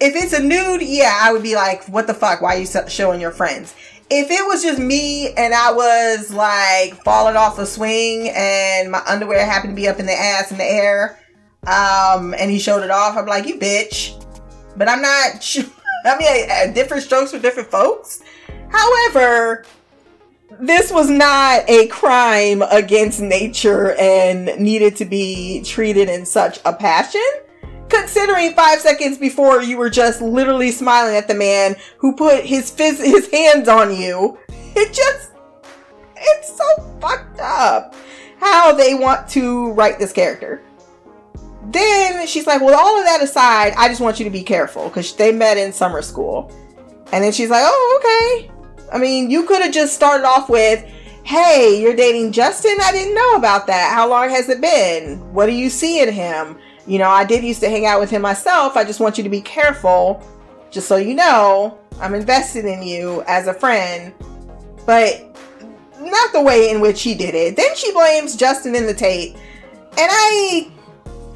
If it's a nude, yeah, I would be like, what the fuck? Why are you showing your friends? If it was just me and I was like falling off the swing and my underwear happened to be up in the ass in the air, um, and he showed it off, I'm like, you bitch. But I'm not. I mean, different strokes for different folks. However, this was not a crime against nature and needed to be treated in such a passion. Considering five seconds before you were just literally smiling at the man who put his his hands on you, it just it's so fucked up how they want to write this character. Then she's like, "Well, all of that aside, I just want you to be careful because they met in summer school." And then she's like, "Oh, okay." I mean, you could have just started off with, hey, you're dating Justin? I didn't know about that. How long has it been? What do you see in him? You know, I did used to hang out with him myself. I just want you to be careful. Just so you know, I'm invested in you as a friend. But not the way in which he did it. Then she blames Justin in the tape. And I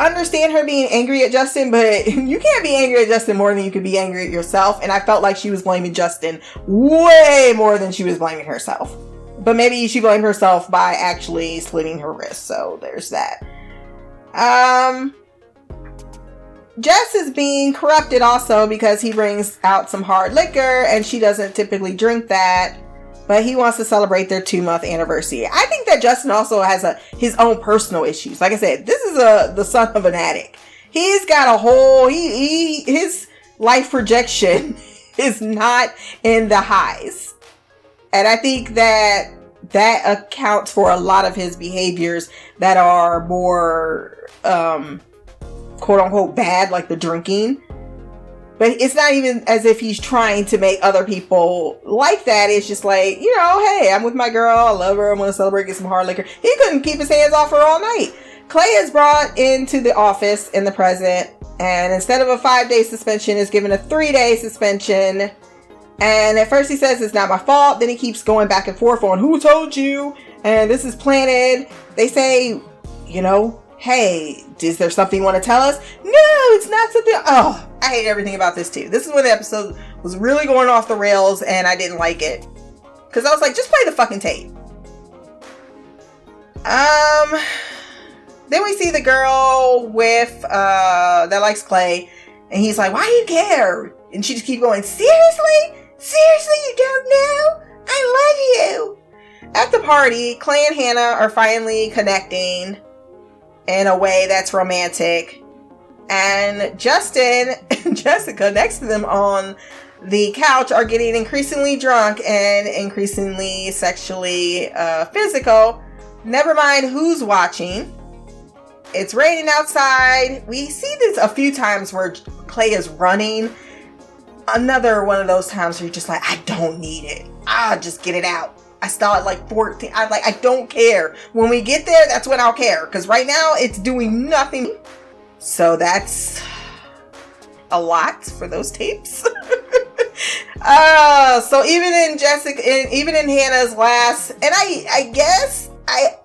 understand her being angry at Justin, but you can't be angry at Justin more than you could be angry at yourself. And I felt like she was blaming Justin way more than she was blaming herself. But maybe she blamed herself by actually slitting her wrist. So there's that. Um, Jess is being corrupted also because he brings out some hard liquor and she doesn't typically drink that but he wants to celebrate their two month anniversary. I think that Justin also has a his own personal issues. Like I said, this is a the son of an addict. He's got a whole he, he his life projection is not in the highs. And I think that that accounts for a lot of his behaviors that are more um quote unquote bad like the drinking but it's not even as if he's trying to make other people like that. It's just like, you know, hey, I'm with my girl. I love her. I'm going to celebrate, get some hard liquor. He couldn't keep his hands off her all night. Clay is brought into the office in the present, and instead of a five day suspension, is given a three day suspension. And at first he says it's not my fault. Then he keeps going back and forth on who told you, and this is planted. They say, you know, hey, is there something you want to tell us? No, it's not something. Oh, I hate everything about this too. This is when the episode was really going off the rails and I didn't like it. Because I was like, just play the fucking tape. Um, then we see the girl with, uh, that likes Clay. And he's like, why do you care? And she just keeps going, seriously? Seriously, you don't know? I love you. At the party, Clay and Hannah are finally connecting in a way that's romantic. And Justin and Jessica next to them on the couch are getting increasingly drunk and increasingly sexually uh, physical. Never mind who's watching. It's raining outside. We see this a few times where Clay is running. Another one of those times where you're just like, I don't need it. I'll just get it out. I start like 14. I like I don't care. When we get there, that's when I'll care. Cause right now it's doing nothing. So that's a lot for those tapes. uh so even in Jessica in, even in Hannah's last and I I guess I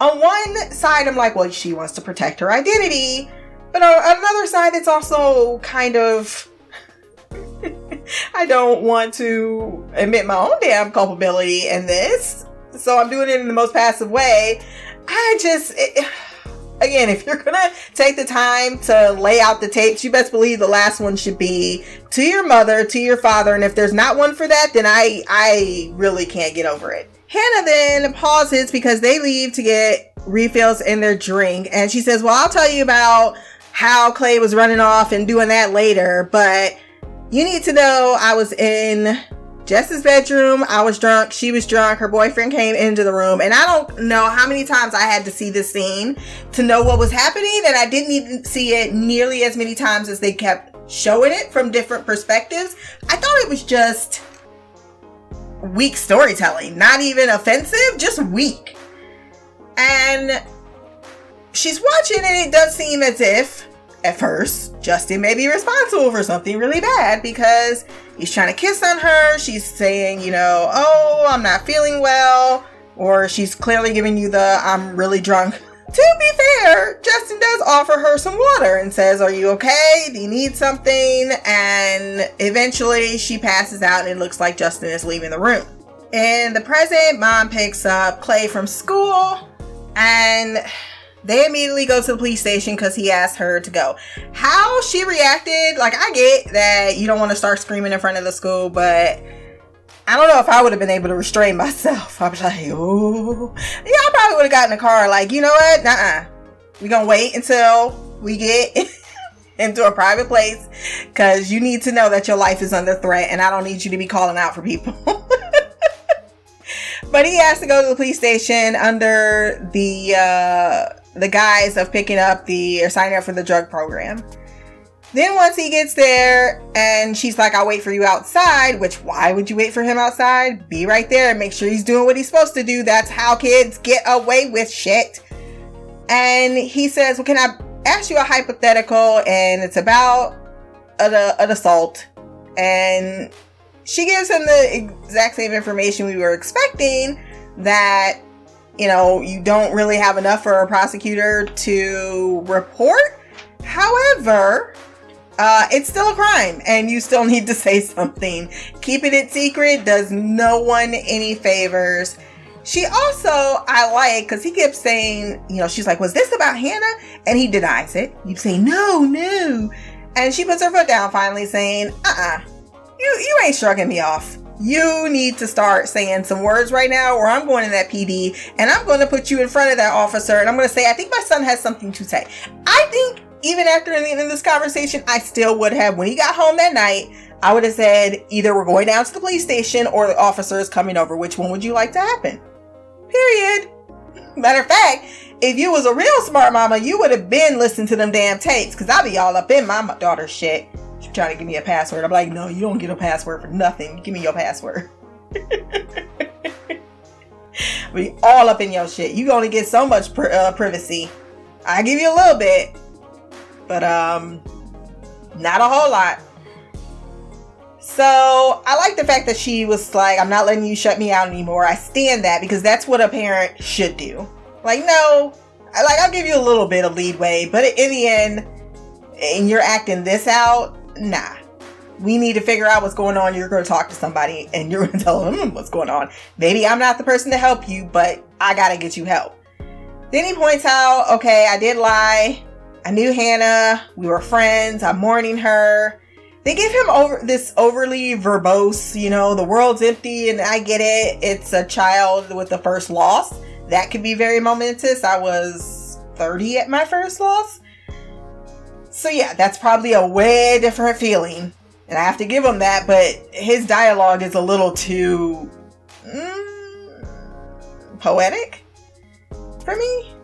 on one side I'm like, well, she wants to protect her identity. But on another side, it's also kind of I don't want to admit my own damn culpability in this. So I'm doing it in the most passive way. I just, it, again, if you're gonna take the time to lay out the tapes, you best believe the last one should be to your mother, to your father, and if there's not one for that, then I, I really can't get over it. Hannah then pauses because they leave to get refills in their drink, and she says, "Well, I'll tell you about how Clay was running off and doing that later, but." You need to know I was in Jess's bedroom. I was drunk. She was drunk. Her boyfriend came into the room. And I don't know how many times I had to see this scene to know what was happening. And I didn't even see it nearly as many times as they kept showing it from different perspectives. I thought it was just weak storytelling. Not even offensive, just weak. And she's watching, and it does seem as if at first, Justin may be responsible for something really bad because he's trying to kiss on her. She's saying, you know, oh, I'm not feeling well. Or she's clearly giving you the I'm really drunk. To be fair, Justin does offer her some water and says, Are you okay? Do you need something? And eventually she passes out and it looks like Justin is leaving the room. In the present, mom picks up Clay from school and they immediately go to the police station because he asked her to go. How she reacted, like, I get that you don't want to start screaming in front of the school, but I don't know if I would have been able to restrain myself. I was like, oh, yeah, I probably would have gotten in the car, like, you know what? Nah, We're going to wait until we get into a private place because you need to know that your life is under threat and I don't need you to be calling out for people. but he has to go to the police station under the uh, the guise of picking up the or signing up for the drug program. Then once he gets there and she's like, I'll wait for you outside, which why would you wait for him outside? Be right there and make sure he's doing what he's supposed to do. That's how kids get away with shit. And he says, Well, can I ask you a hypothetical? And it's about an, uh, an assault. And she gives him the exact same information we were expecting that you know, you don't really have enough for a prosecutor to report. However, uh, it's still a crime and you still need to say something. Keeping it secret does no one any favors. She also, I like, because he kept saying, you know, she's like, was this about Hannah? And he denies it. You say, no, no. And she puts her foot down finally saying, uh uh-uh, uh, you, you ain't shrugging me off you need to start saying some words right now, or I'm going to that PD and I'm going to put you in front of that officer and I'm going to say, I think my son has something to say. I think even after the end of this conversation, I still would have, when he got home that night, I would have said, either we're going down to the police station or the officer is coming over. Which one would you like to happen? Period. Matter of fact, if you was a real smart mama, you would have been listening to them damn tapes because I'll be all up in my daughter's shit trying to give me a password. I'm like, no, you don't get a password for nothing. Give me your password. we all up in your shit. You only get so much pr- uh, privacy. I give you a little bit, but um, not a whole lot. So I like the fact that she was like, I'm not letting you shut me out anymore. I stand that because that's what a parent should do. Like, no, like I'll give you a little bit of leadway, but in the end, and you're acting this out, nah. We need to figure out what's going on. You're going to talk to somebody and you're going to tell them hmm, what's going on. Maybe I'm not the person to help you, but I got to get you help. Then he points out, okay, I did lie. I knew Hannah. We were friends. I'm mourning her. They give him over this overly verbose, you know, the world's empty and I get it. It's a child with the first loss. That could be very momentous. I was 30 at my first loss. So yeah, that's probably a way different feeling. And I have to give him that, but his dialogue is a little too mm, poetic for me.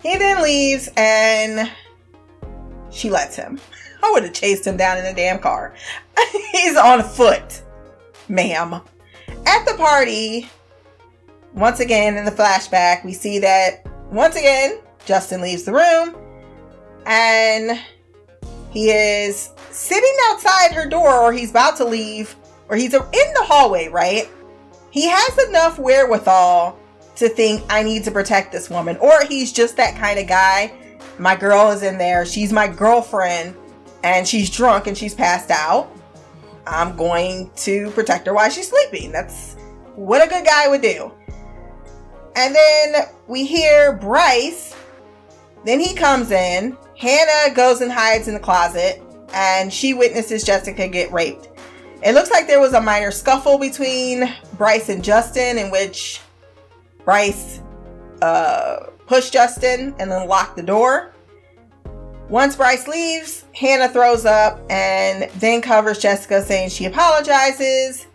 He then leaves and she lets him. I would have chased him down in a damn car. He's on foot, ma'am. At the party, once again in the flashback, we see that once again, Justin leaves the room and he is sitting outside her door or he's about to leave or he's in the hallway, right? He has enough wherewithal to think I need to protect this woman or he's just that kind of guy. My girl is in there. She's my girlfriend and she's drunk and she's passed out. I'm going to protect her while she's sleeping. That's what a good guy would do. And then we hear Bryce. Then he comes in. Hannah goes and hides in the closet, and she witnesses Jessica get raped. It looks like there was a minor scuffle between Bryce and Justin, in which Bryce uh, pushed Justin and then locked the door. Once Bryce leaves, Hannah throws up and then covers Jessica, saying she apologizes.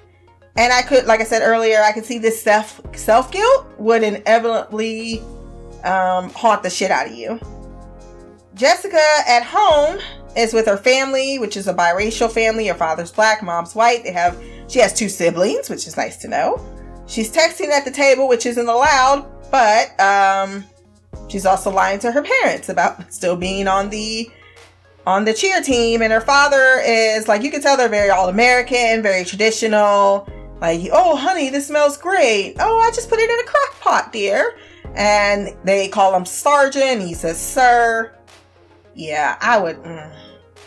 And I could, like I said earlier, I could see this self self guilt would inevitably um, haunt the shit out of you. Jessica at home is with her family, which is a biracial family. Her father's black, mom's white. They have she has two siblings, which is nice to know. She's texting at the table, which isn't allowed, but um, she's also lying to her parents about still being on the on the cheer team. And her father is like you can tell they're very all American, very traditional. Like, oh honey, this smells great. Oh, I just put it in a crock pot, dear. And they call him Sergeant. He says, Sir. Yeah, I would. Mm,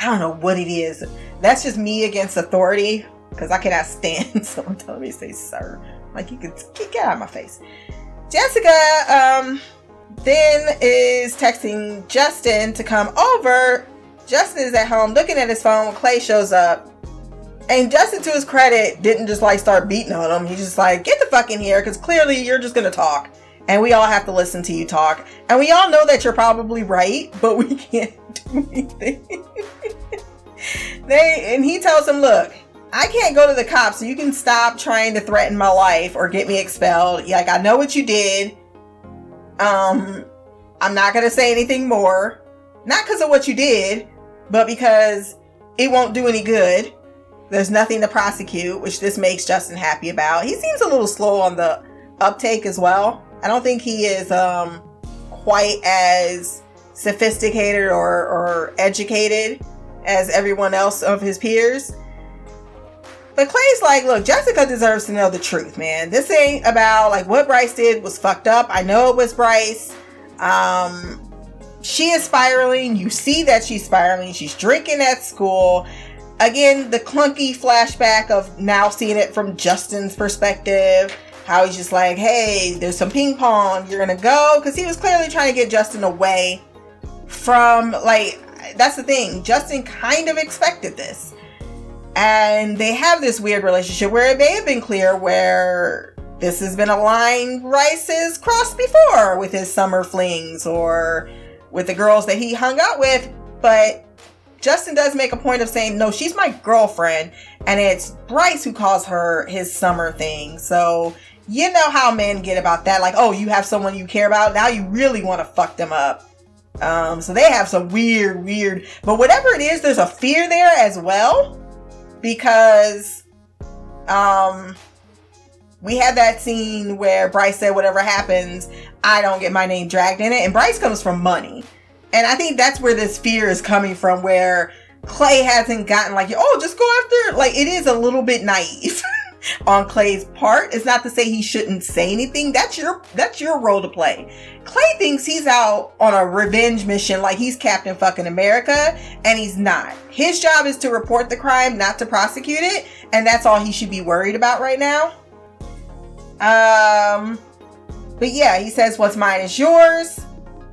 I don't know what it is. That's just me against authority because I cannot stand someone telling me to say sir. Like, you can get out of my face. Jessica um, then is texting Justin to come over. Justin is at home looking at his phone when Clay shows up. And Justin, to his credit, didn't just like start beating on him. He's just like, get the fuck in here because clearly you're just going to talk and we all have to listen to you talk. And we all know that you're probably right, but we can't do anything. they and he tells him, "Look, I can't go to the cops, so you can stop trying to threaten my life or get me expelled. Like I know what you did. Um, I'm not gonna say anything more, not because of what you did, but because it won't do any good." There's nothing to prosecute, which this makes Justin happy about. He seems a little slow on the uptake as well. I don't think he is um, quite as sophisticated or, or educated as everyone else of his peers. But Clay's like, look, Jessica deserves to know the truth, man. This ain't about like what Bryce did was fucked up. I know it was Bryce. Um, she is spiraling. You see that she's spiraling. She's drinking at school. Again, the clunky flashback of now seeing it from Justin's perspective how he's just like, hey, there's some ping pong, you're gonna go? Because he was clearly trying to get Justin away from, like, that's the thing. Justin kind of expected this. And they have this weird relationship where it may have been clear where this has been a line Bryce has crossed before with his summer flings or with the girls that he hung out with. But Justin does make a point of saying, no, she's my girlfriend. And it's Bryce who calls her his summer thing. So you know how men get about that. Like, oh, you have someone you care about. Now you really want to fuck them up. Um, so they have some weird, weird, but whatever it is, there's a fear there as well because, um, we had that scene where Bryce said, whatever happens, I don't get my name dragged in it. And Bryce comes from money. And I think that's where this fear is coming from, where Clay hasn't gotten like, oh, just go after, like, it is a little bit naive. on Clay's part. It's not to say he shouldn't say anything. That's your that's your role to play. Clay thinks he's out on a revenge mission like he's Captain fucking America, and he's not. His job is to report the crime, not to prosecute it, and that's all he should be worried about right now. Um but yeah, he says what's mine is yours,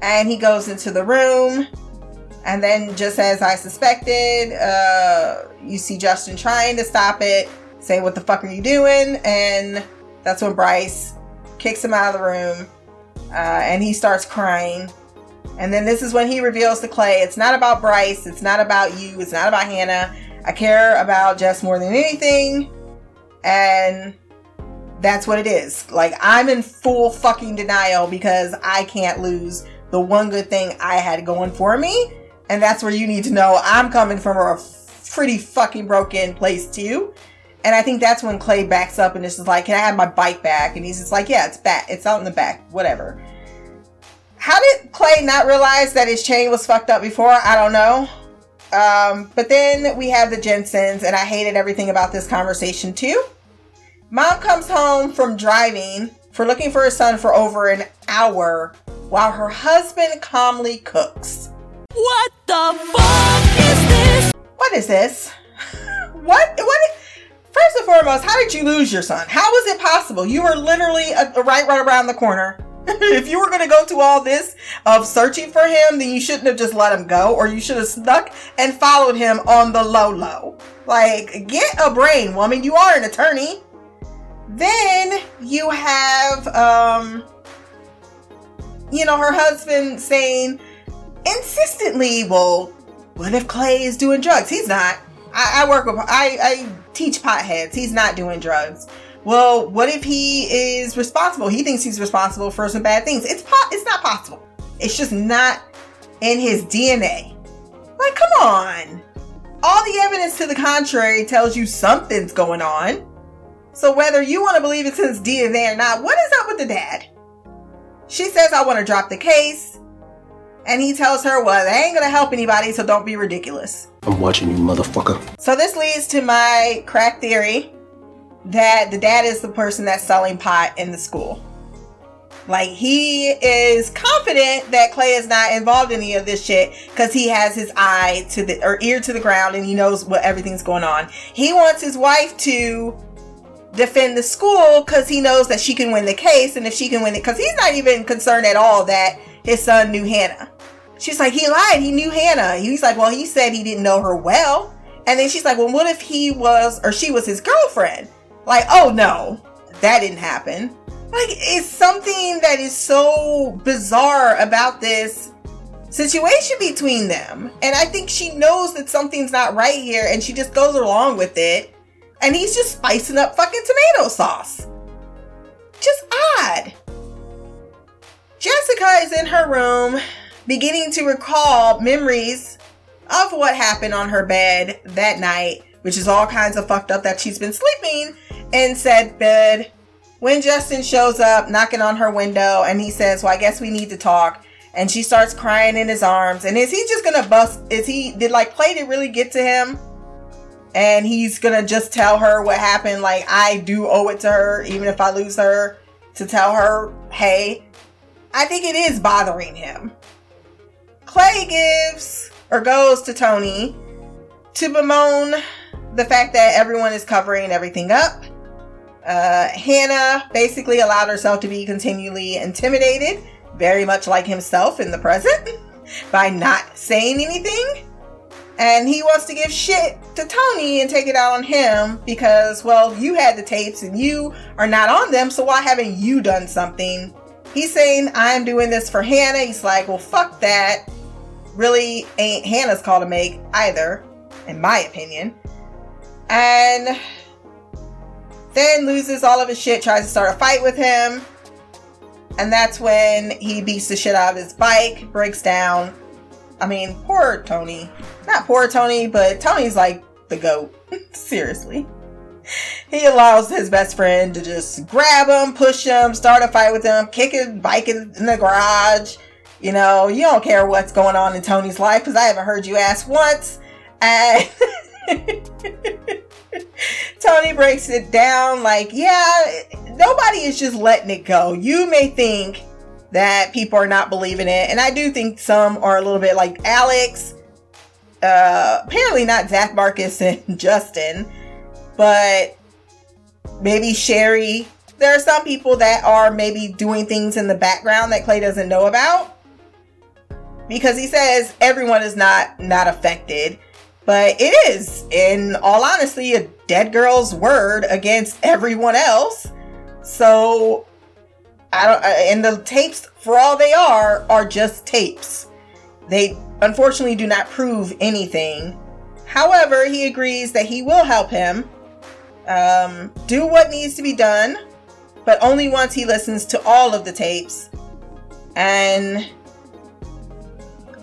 and he goes into the room. And then just as I suspected, uh you see Justin trying to stop it say, What the fuck are you doing? And that's when Bryce kicks him out of the room uh, and he starts crying. And then this is when he reveals to Clay, It's not about Bryce, it's not about you, it's not about Hannah. I care about Jess more than anything. And that's what it is. Like, I'm in full fucking denial because I can't lose the one good thing I had going for me. And that's where you need to know I'm coming from a pretty fucking broken place too. And I think that's when Clay backs up and is just like, "Can I have my bike back?" And he's just like, "Yeah, it's back. It's out in the back. Whatever." How did Clay not realize that his chain was fucked up before? I don't know. Um, but then we have the Jensens, and I hated everything about this conversation too. Mom comes home from driving for looking for her son for over an hour while her husband calmly cooks. What the fuck is this? What is this? what? What? Foremost, how did you lose your son? How was it possible? You were literally a, a right, right around the corner. if you were going to go to all this of searching for him, then you shouldn't have just let him go, or you should have snuck and followed him on the low low. Like, get a brain, woman. You are an attorney. Then you have, um, you know, her husband saying insistently, well, what if Clay is doing drugs? He's not. I, I work with, I, I teach potheads. He's not doing drugs. Well, what if he is responsible? He thinks he's responsible for some bad things. It's po- it's not possible. It's just not in his DNA. Like, come on. All the evidence to the contrary tells you something's going on. So whether you want to believe it's his DNA or not, what is up with the dad? She says, I want to drop the case. And he tells her, well, they ain't to help anybody, so don't be ridiculous. I'm watching you, motherfucker. So this leads to my crack theory that the dad is the person that's selling pot in the school. Like he is confident that Clay is not involved in any of this shit because he has his eye to the or ear to the ground and he knows what everything's going on. He wants his wife to defend the school because he knows that she can win the case and if she can win it because he's not even concerned at all that his son knew Hannah. She's like, he lied. He knew Hannah. He's like, well, he said he didn't know her well. And then she's like, well, what if he was or she was his girlfriend? Like, oh no, that didn't happen. Like, it's something that is so bizarre about this situation between them. And I think she knows that something's not right here and she just goes along with it. And he's just spicing up fucking tomato sauce. Just odd. Jessica is in her room beginning to recall memories of what happened on her bed that night, which is all kinds of fucked up that she's been sleeping in said bed. When Justin shows up knocking on her window and he says, Well, I guess we need to talk. And she starts crying in his arms. And is he just gonna bust? Is he, did like Clay to really get to him? And he's gonna just tell her what happened. Like, I do owe it to her, even if I lose her, to tell her, hey, I think it is bothering him. Clay gives or goes to Tony to bemoan the fact that everyone is covering everything up. Uh, Hannah basically allowed herself to be continually intimidated, very much like himself in the present, by not saying anything. And he wants to give shit to Tony and take it out on him because, well, you had the tapes and you are not on them, so why haven't you done something? He's saying, I'm doing this for Hannah. He's like, well, fuck that. Really ain't Hannah's call to make either, in my opinion. And then loses all of his shit, tries to start a fight with him. And that's when he beats the shit out of his bike, breaks down. I mean, poor Tony. Not poor Tony, but Tony's like the goat. Seriously. He allows his best friend to just grab him, push him, start a fight with him, kick his bike in, the garage. You know, you don't care what's going on in Tony's life because I haven't heard you ask once. And Tony breaks it down like, yeah, nobody is just letting it go. You may think that people are not believing it, and I do think some are a little bit like Alex. Uh, apparently not Zach Marcus and Justin, but maybe Sheri. There are some people that are maybe doing things in the background that Clay doesn't know about because he says everyone is not not affected but it is, in all honesty, a dead girl's word against everyone else. So, I don't, and the tapes, for all they are, are just tapes. They unfortunately do not prove anything. However, he agrees that he will help him um, do what needs to be done, but only once he listens to all of the tapes. And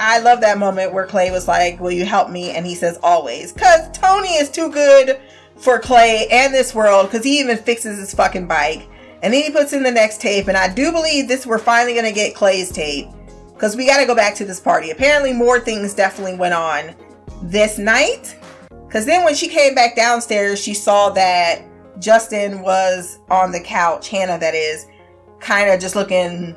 I love that moment where Clay was like, Will you help me? And he says, Always. Because Tony is too good for Clay and this world because he even fixes his fucking bike. And then he puts in the next tape. And I do believe this, we're finally going to get Clay's tape because we got to go back to this party. Apparently, more things definitely went on this night. Because then when she came back downstairs, she saw that Justin was on the couch, Hannah, that is, kind of just looking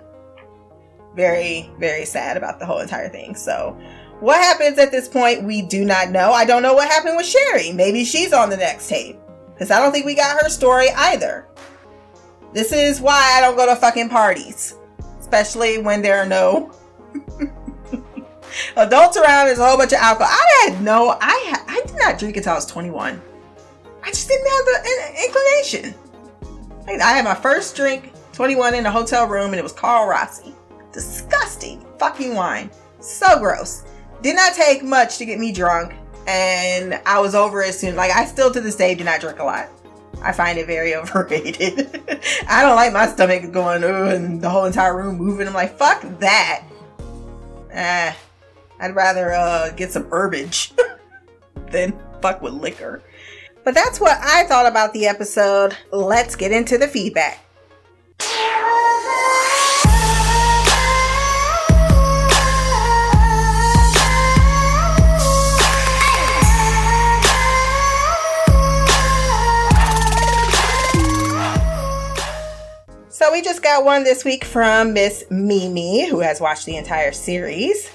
very, very sad about the whole entire thing. So, what happens at this point, we do not know. I don't know what happened with Sheri. Maybe she's on the next tape. Because I don't think we got her story either. This is why I don't go to fucking parties. Especially when there are no adults around. There's a whole bunch of alcohol. I had no, I, I did not drink until I was 21. I just didn't have the in- inclination. I had my first drink, 21, in a hotel room, and it was Carlo Rossi. Disgusting fucking wine. So gross. Did not take much to get me drunk, and I was over it soon. Like, I still to this day do not drink a lot. I find it very overrated. I don't like my stomach going, Ugh, and the whole entire room moving. I'm like, fuck that. Ah, I'd rather uh, get some herbage than fuck with liquor. But that's what I thought about the episode. Let's get into the feedback. So we just got one this week from Miss Mimi, who has watched the entire series.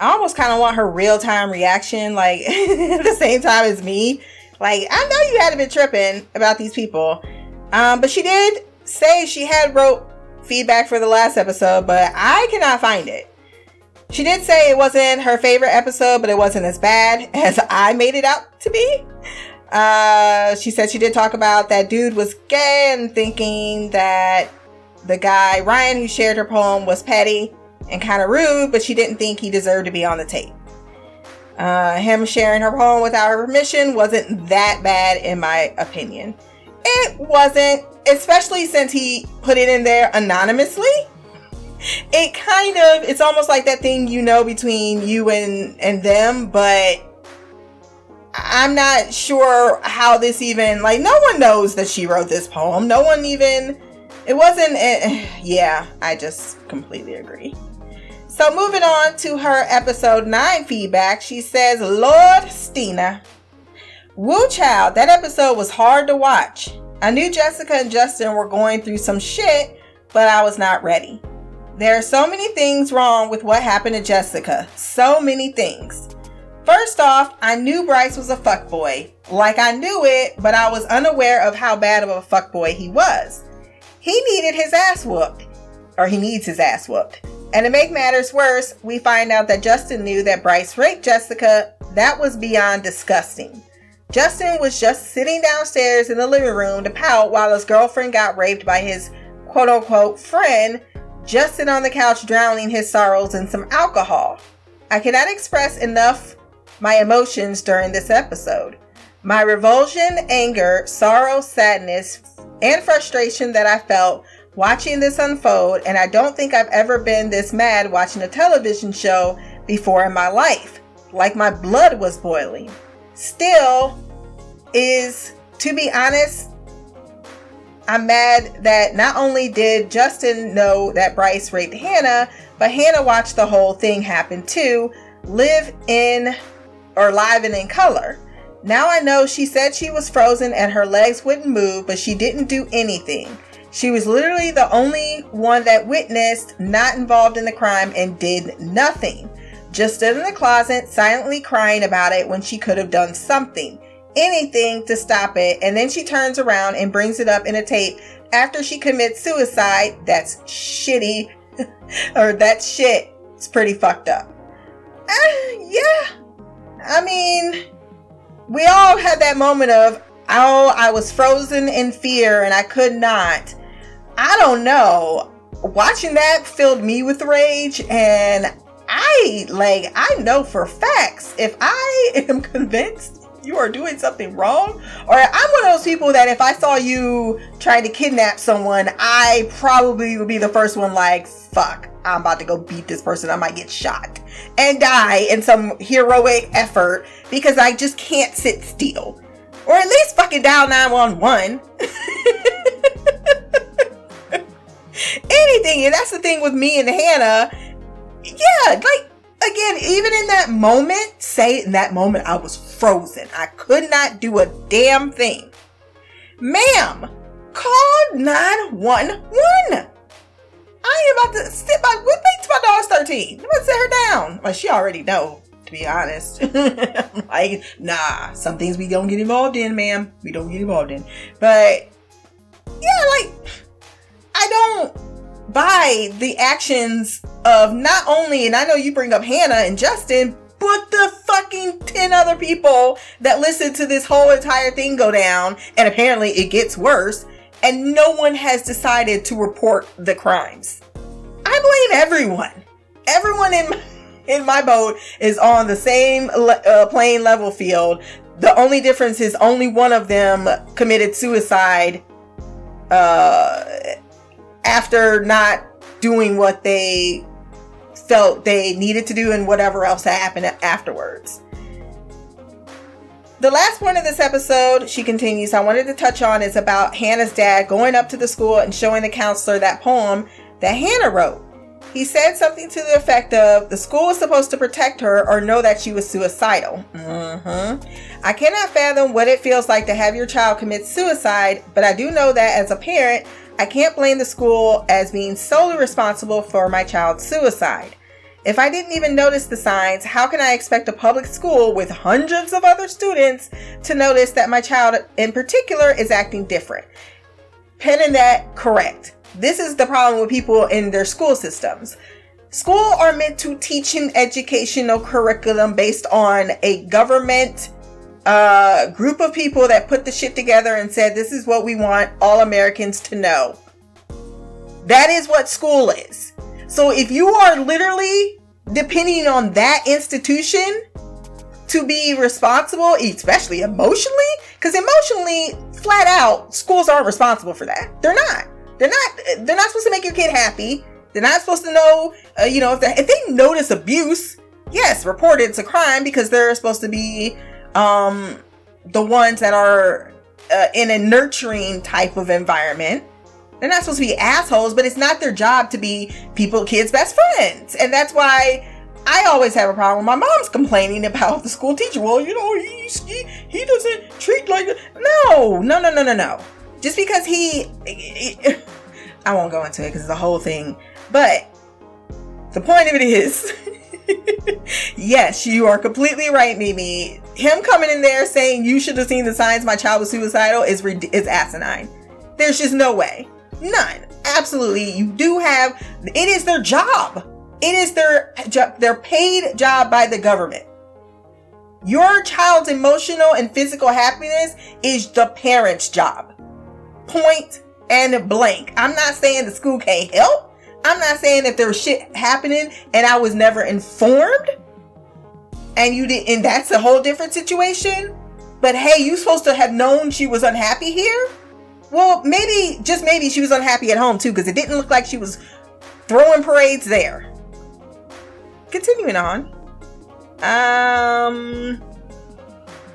I almost kind of want her real time reaction, like at the same time as me. Like I know you had been tripping about these people, um, but she did say she had wrote feedback for the last episode, but I cannot find it. She did say it wasn't her favorite episode, but it wasn't as bad as I made it out to be. Uh, she said she did talk about that dude was gay and thinking that the guy, Ryan, who shared her poem, was petty and kind of rude, but she didn't think he deserved to be on the tape. Uh, him sharing her poem without her permission wasn't that bad, in my opinion. It wasn't, especially since he put it in there anonymously. It kind of, it's almost like that thing you know between you and and them, but I'm not sure how this even like no one knows that she wrote this poem. No one even it wasn't it, yeah, I just completely agree. So moving on to her episode 9 feedback, she says, "Lord Stina, Woo Child, that episode was hard to watch. I knew Jessica and Justin were going through some shit, but I was not ready. There are so many things wrong with what happened to Jessica. So many things. First off, I knew Bryce was a fuckboy. Like I knew it, but I was unaware of how bad of a fuckboy he was. He needed his ass whooped. Or he needs his ass whooped. And to make matters worse, we find out that Justin knew that Bryce raped Jessica. That was beyond disgusting. Justin was just sitting downstairs in the living room to pout while his girlfriend got raped by his quote unquote friend, Justin on the couch drowning his sorrows in some alcohol. I cannot express enough my emotions during this episode. My revulsion, anger, sorrow, sadness, and frustration that I felt watching this unfold, and I don't think I've ever been this mad watching a television show before in my life. Like my blood was boiling. Still, is to be honest, I'm mad that not only did Justin know that Bryce raped Hannah, but Hannah watched the whole thing happen too, live in or live and in color. Now I know she said she was frozen and her legs wouldn't move, but she didn't do anything. She was literally the only one that witnessed, not involved in the crime, and did nothing. Just stood in the closet, silently crying about it when she could have done something, anything to stop it. And then she turns around and brings it up in a tape after she commits suicide. That's shitty. or that shit. It's pretty fucked up. Uh, yeah. I mean, we all had that moment of, oh, I was frozen in fear and I could not. I don't know. Watching that filled me with rage and I like I know for facts if I am convinced you are doing something wrong or I'm one of those people that if I saw you trying to kidnap someone, I probably would be the first one like, fuck, I'm about to go beat this person. I might get shot and die in some heroic effort because I just can't sit still. Or at least fucking dial 911. Anything. And that's the thing with me and Hannah. Yeah, like, again, even in that moment, say in that moment, I was frozen. I could not do a damn thing. Ma'am, call 911. I am about to sit by with me. My dog's 13. I'm gonna sit her down. Like she already know, to be honest. like, nah, some things we don't get involved in, ma'am. We don't get involved in. But yeah, like I don't buy the actions of not only, and I know you bring up Hannah and Justin, but the fucking 10 other people that listen to this whole entire thing go down, and apparently it gets worse, and no one has decided to report the crimes. I blame everyone. Everyone in my, in my boat is on the same uh, playing level field. The only difference is only one of them committed suicide uh, after not doing what they felt they needed to do and whatever else happened afterwards. The last point of this episode, she continues, I wanted to touch on is about Hannah's dad going up to the school and showing the counselor that poem that Hannah wrote. He said something to the effect of the school was supposed to protect her or know that she was suicidal. Mm-hmm. I cannot fathom what it feels like to have your child commit suicide, but I do know that as a parent, I can't blame the school as being solely responsible for my child's suicide. If I didn't even notice the signs, how can I expect a public school with hundreds of other students to notice that my child in particular is acting different? Penning that correct. This is the problem with people in their school systems. School are meant to teach an educational curriculum based on a government uh, group of people that put the shit together and said, this is what we want all Americans to know. That is what school is. So if you are literally depending on that institution to be responsible, especially emotionally, because emotionally, flat out, schools aren't responsible for that. They're not. They're not. They're not supposed to make your kid happy. They're not supposed to know. Uh, you know, if they if they notice abuse, yes, report it. It's a crime because they're supposed to be um, the ones that are uh, in a nurturing type of environment. They're not supposed to be assholes, but it's not their job to be people, kids' best friends. And that's why I always have a problem. My mom's complaining about the school teacher. Well, you know, he, he, he doesn't treat like. No, no, no, no, no, no. Just because he. I won't go into it because it's a whole thing. But the point of it is. yes, you are completely right, Mimi. Him coming in there saying you should have seen the signs my child was suicidal is is asinine. There's just no way. None. Absolutely. You do have it is their job. It is their their paid job by the government. Your child's emotional and physical happiness is the parent's job. Point and blank. I'm not saying the school can't help. I'm not saying that there was shit happening and I was never informed. And you did, and that's a whole different situation. But hey, you supposed to have known she was unhappy here. Well, maybe, just maybe she was unhappy at home too, because it didn't look like she was throwing parades there. Continuing on. Um,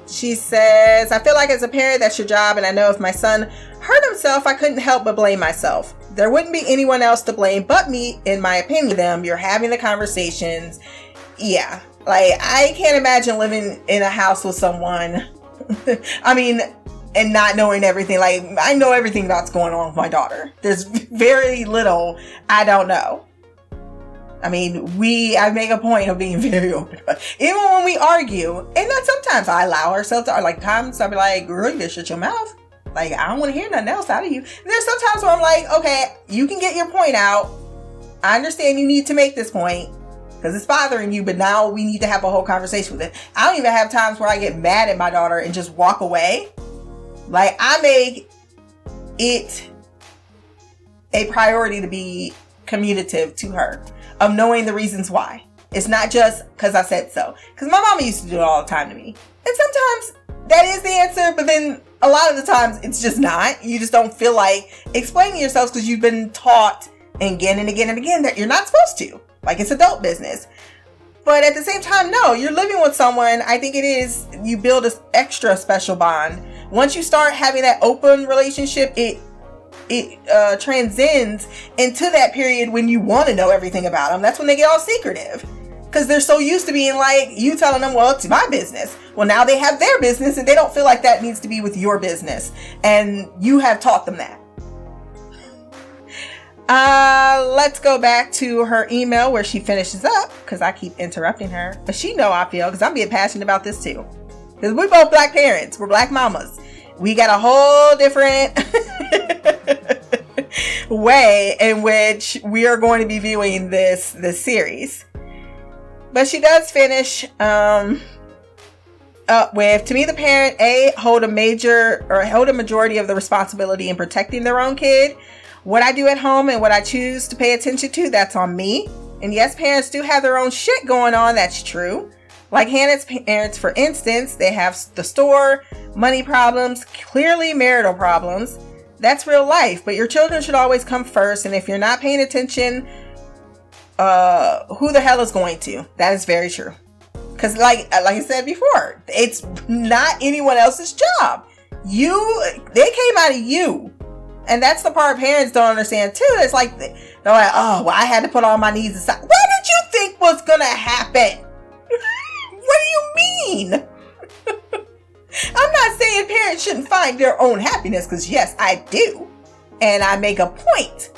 she says, I feel like as a parent, that's your job, and I know if my son hurt himself, I couldn't help but blame myself. There wouldn't be anyone else to blame but me, in my opinion. Them, you're having the conversations. Yeah, like I can't imagine living in a house with someone. I mean, and not knowing everything. Like I know everything that's going on with my daughter. There's very little I don't know. I mean, we, I make a point of being very open. Even when we argue, and then sometimes I allow ourselves to, like, times I'll be like, girl, you shut your mouth. Like, I don't want to hear nothing else out of you. And there's sometimes where I'm like, okay, you can get your point out. I understand you need to make this point because it's bothering you, but now we need to have a whole conversation with it. I don't even have times where I get mad at my daughter and just walk away. Like, I make it a priority to be communicative to her of knowing the reasons why. It's not just because I said so. Because my mama used to do it all the time to me. And sometimes that is the answer, but then a lot of the times it's just not. You just don't feel like explaining yourself because you've been taught again and again and again that you're not supposed to. Like it's adult business. But at the same time, no, you're living with someone. I think it is, you build an extra special bond. Once you start having that open relationship, it it uh, transcends into that period when you want to know everything about them. That's when they get all secretive because they're so used to being like you telling them, "Well, it's my business." Well, now they have their business, and they don't feel like that needs to be with your business, and you have taught them that. Uh, let's go back to her email where she finishes up because I keep interrupting her. But she know I feel because I'm being passionate about this too. Because we both black parents, we're black mamas. We got a whole different way in which we are going to be viewing this this series. But she does finish um up with to me the parent a hold a major or hold a majority of the responsibility in protecting their own kid what i do at home and what i choose to pay attention to that's on me and yes parents do have their own shit going on that's true like hannah's parents for instance they have the store money problems clearly marital problems that's real life but your children should always come first and if you're not paying attention uh who the hell is going to that is very true because, like, like I said before, it's not anyone else's job. You, they came out of you. And that's the part parents don't understand too. It's like, they're like, oh, well, I had to put all my needs aside. What did you think was to happen? what do you mean? I'm not saying parents shouldn't find their own happiness because, yes, I do. And I make a point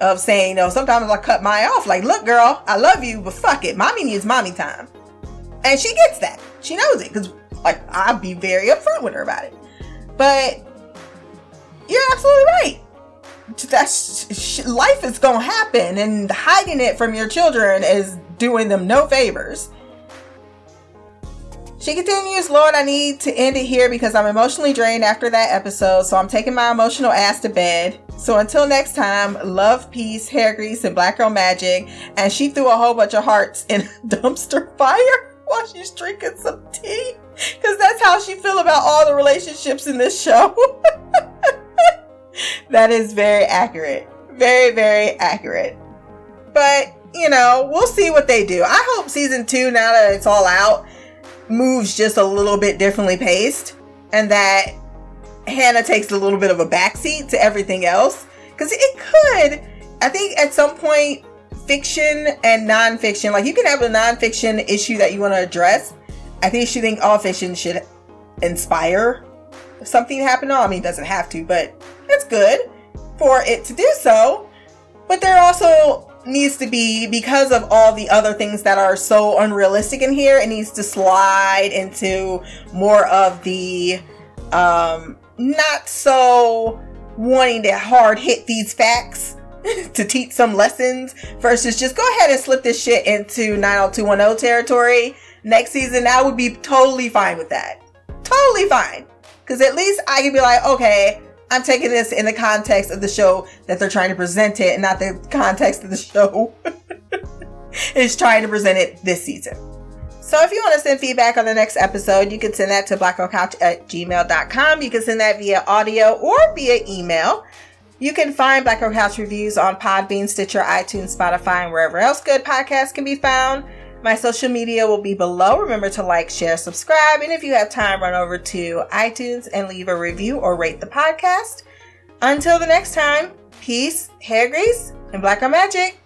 of saying, you know, sometimes I cut my off. Like, look, girl, I love you, but fuck it. Mommy needs mommy time. And she gets that. She knows it because, like, I'll be very upfront with her about it. But you're absolutely right. That's life is gonna happen, and hiding it from your children is doing them no favors. She continues, Lord, I need to end it here because I'm emotionally drained after that episode, so I'm taking my emotional ass to bed. So until next time, love, peace, hair grease, and black girl magic. And she threw a whole bunch of hearts in a dumpster fire while she's drinking some tea. Because that's how she feel about all the relationships in this show. that is very accurate. Very, very accurate. But, you know, we'll see what they do. I hope season two, now that it's all out, moves just a little bit differently paced. And that Hannah takes a little bit of a backseat to everything else. Because it could, I think at some point, fiction and nonfiction. Like you can have a nonfiction issue that you want to address. I think you think all fiction should inspire something to happen. No, I mean, it doesn't have to, but it's good for it to do so. But there are also needs to be, because of all the other things that are so unrealistic in here, it needs to slide into more of the um, not so wanting to hard hit these facts to teach some lessons versus just go ahead and slip this shit into 90210 territory next season. I would be totally fine with that. Totally fine. Because at least I could be like, okay, I'm taking this in the context of the show that they're trying to present it, and not the context of the show is trying to present it this season. So if you want to send feedback on the next episode, you can send that to blackgirlcouch at gmail.com. You can send that via audio or via email. You can find Black Girl Couch reviews on Podbean, Stitcher, iTunes, Spotify, and wherever else good podcasts can be found. My social media will be below. Remember to like, share, subscribe, and if you have time, run over to iTunes and leave a review or rate the podcast. Until the next time, peace, hair grease, and black girl magic.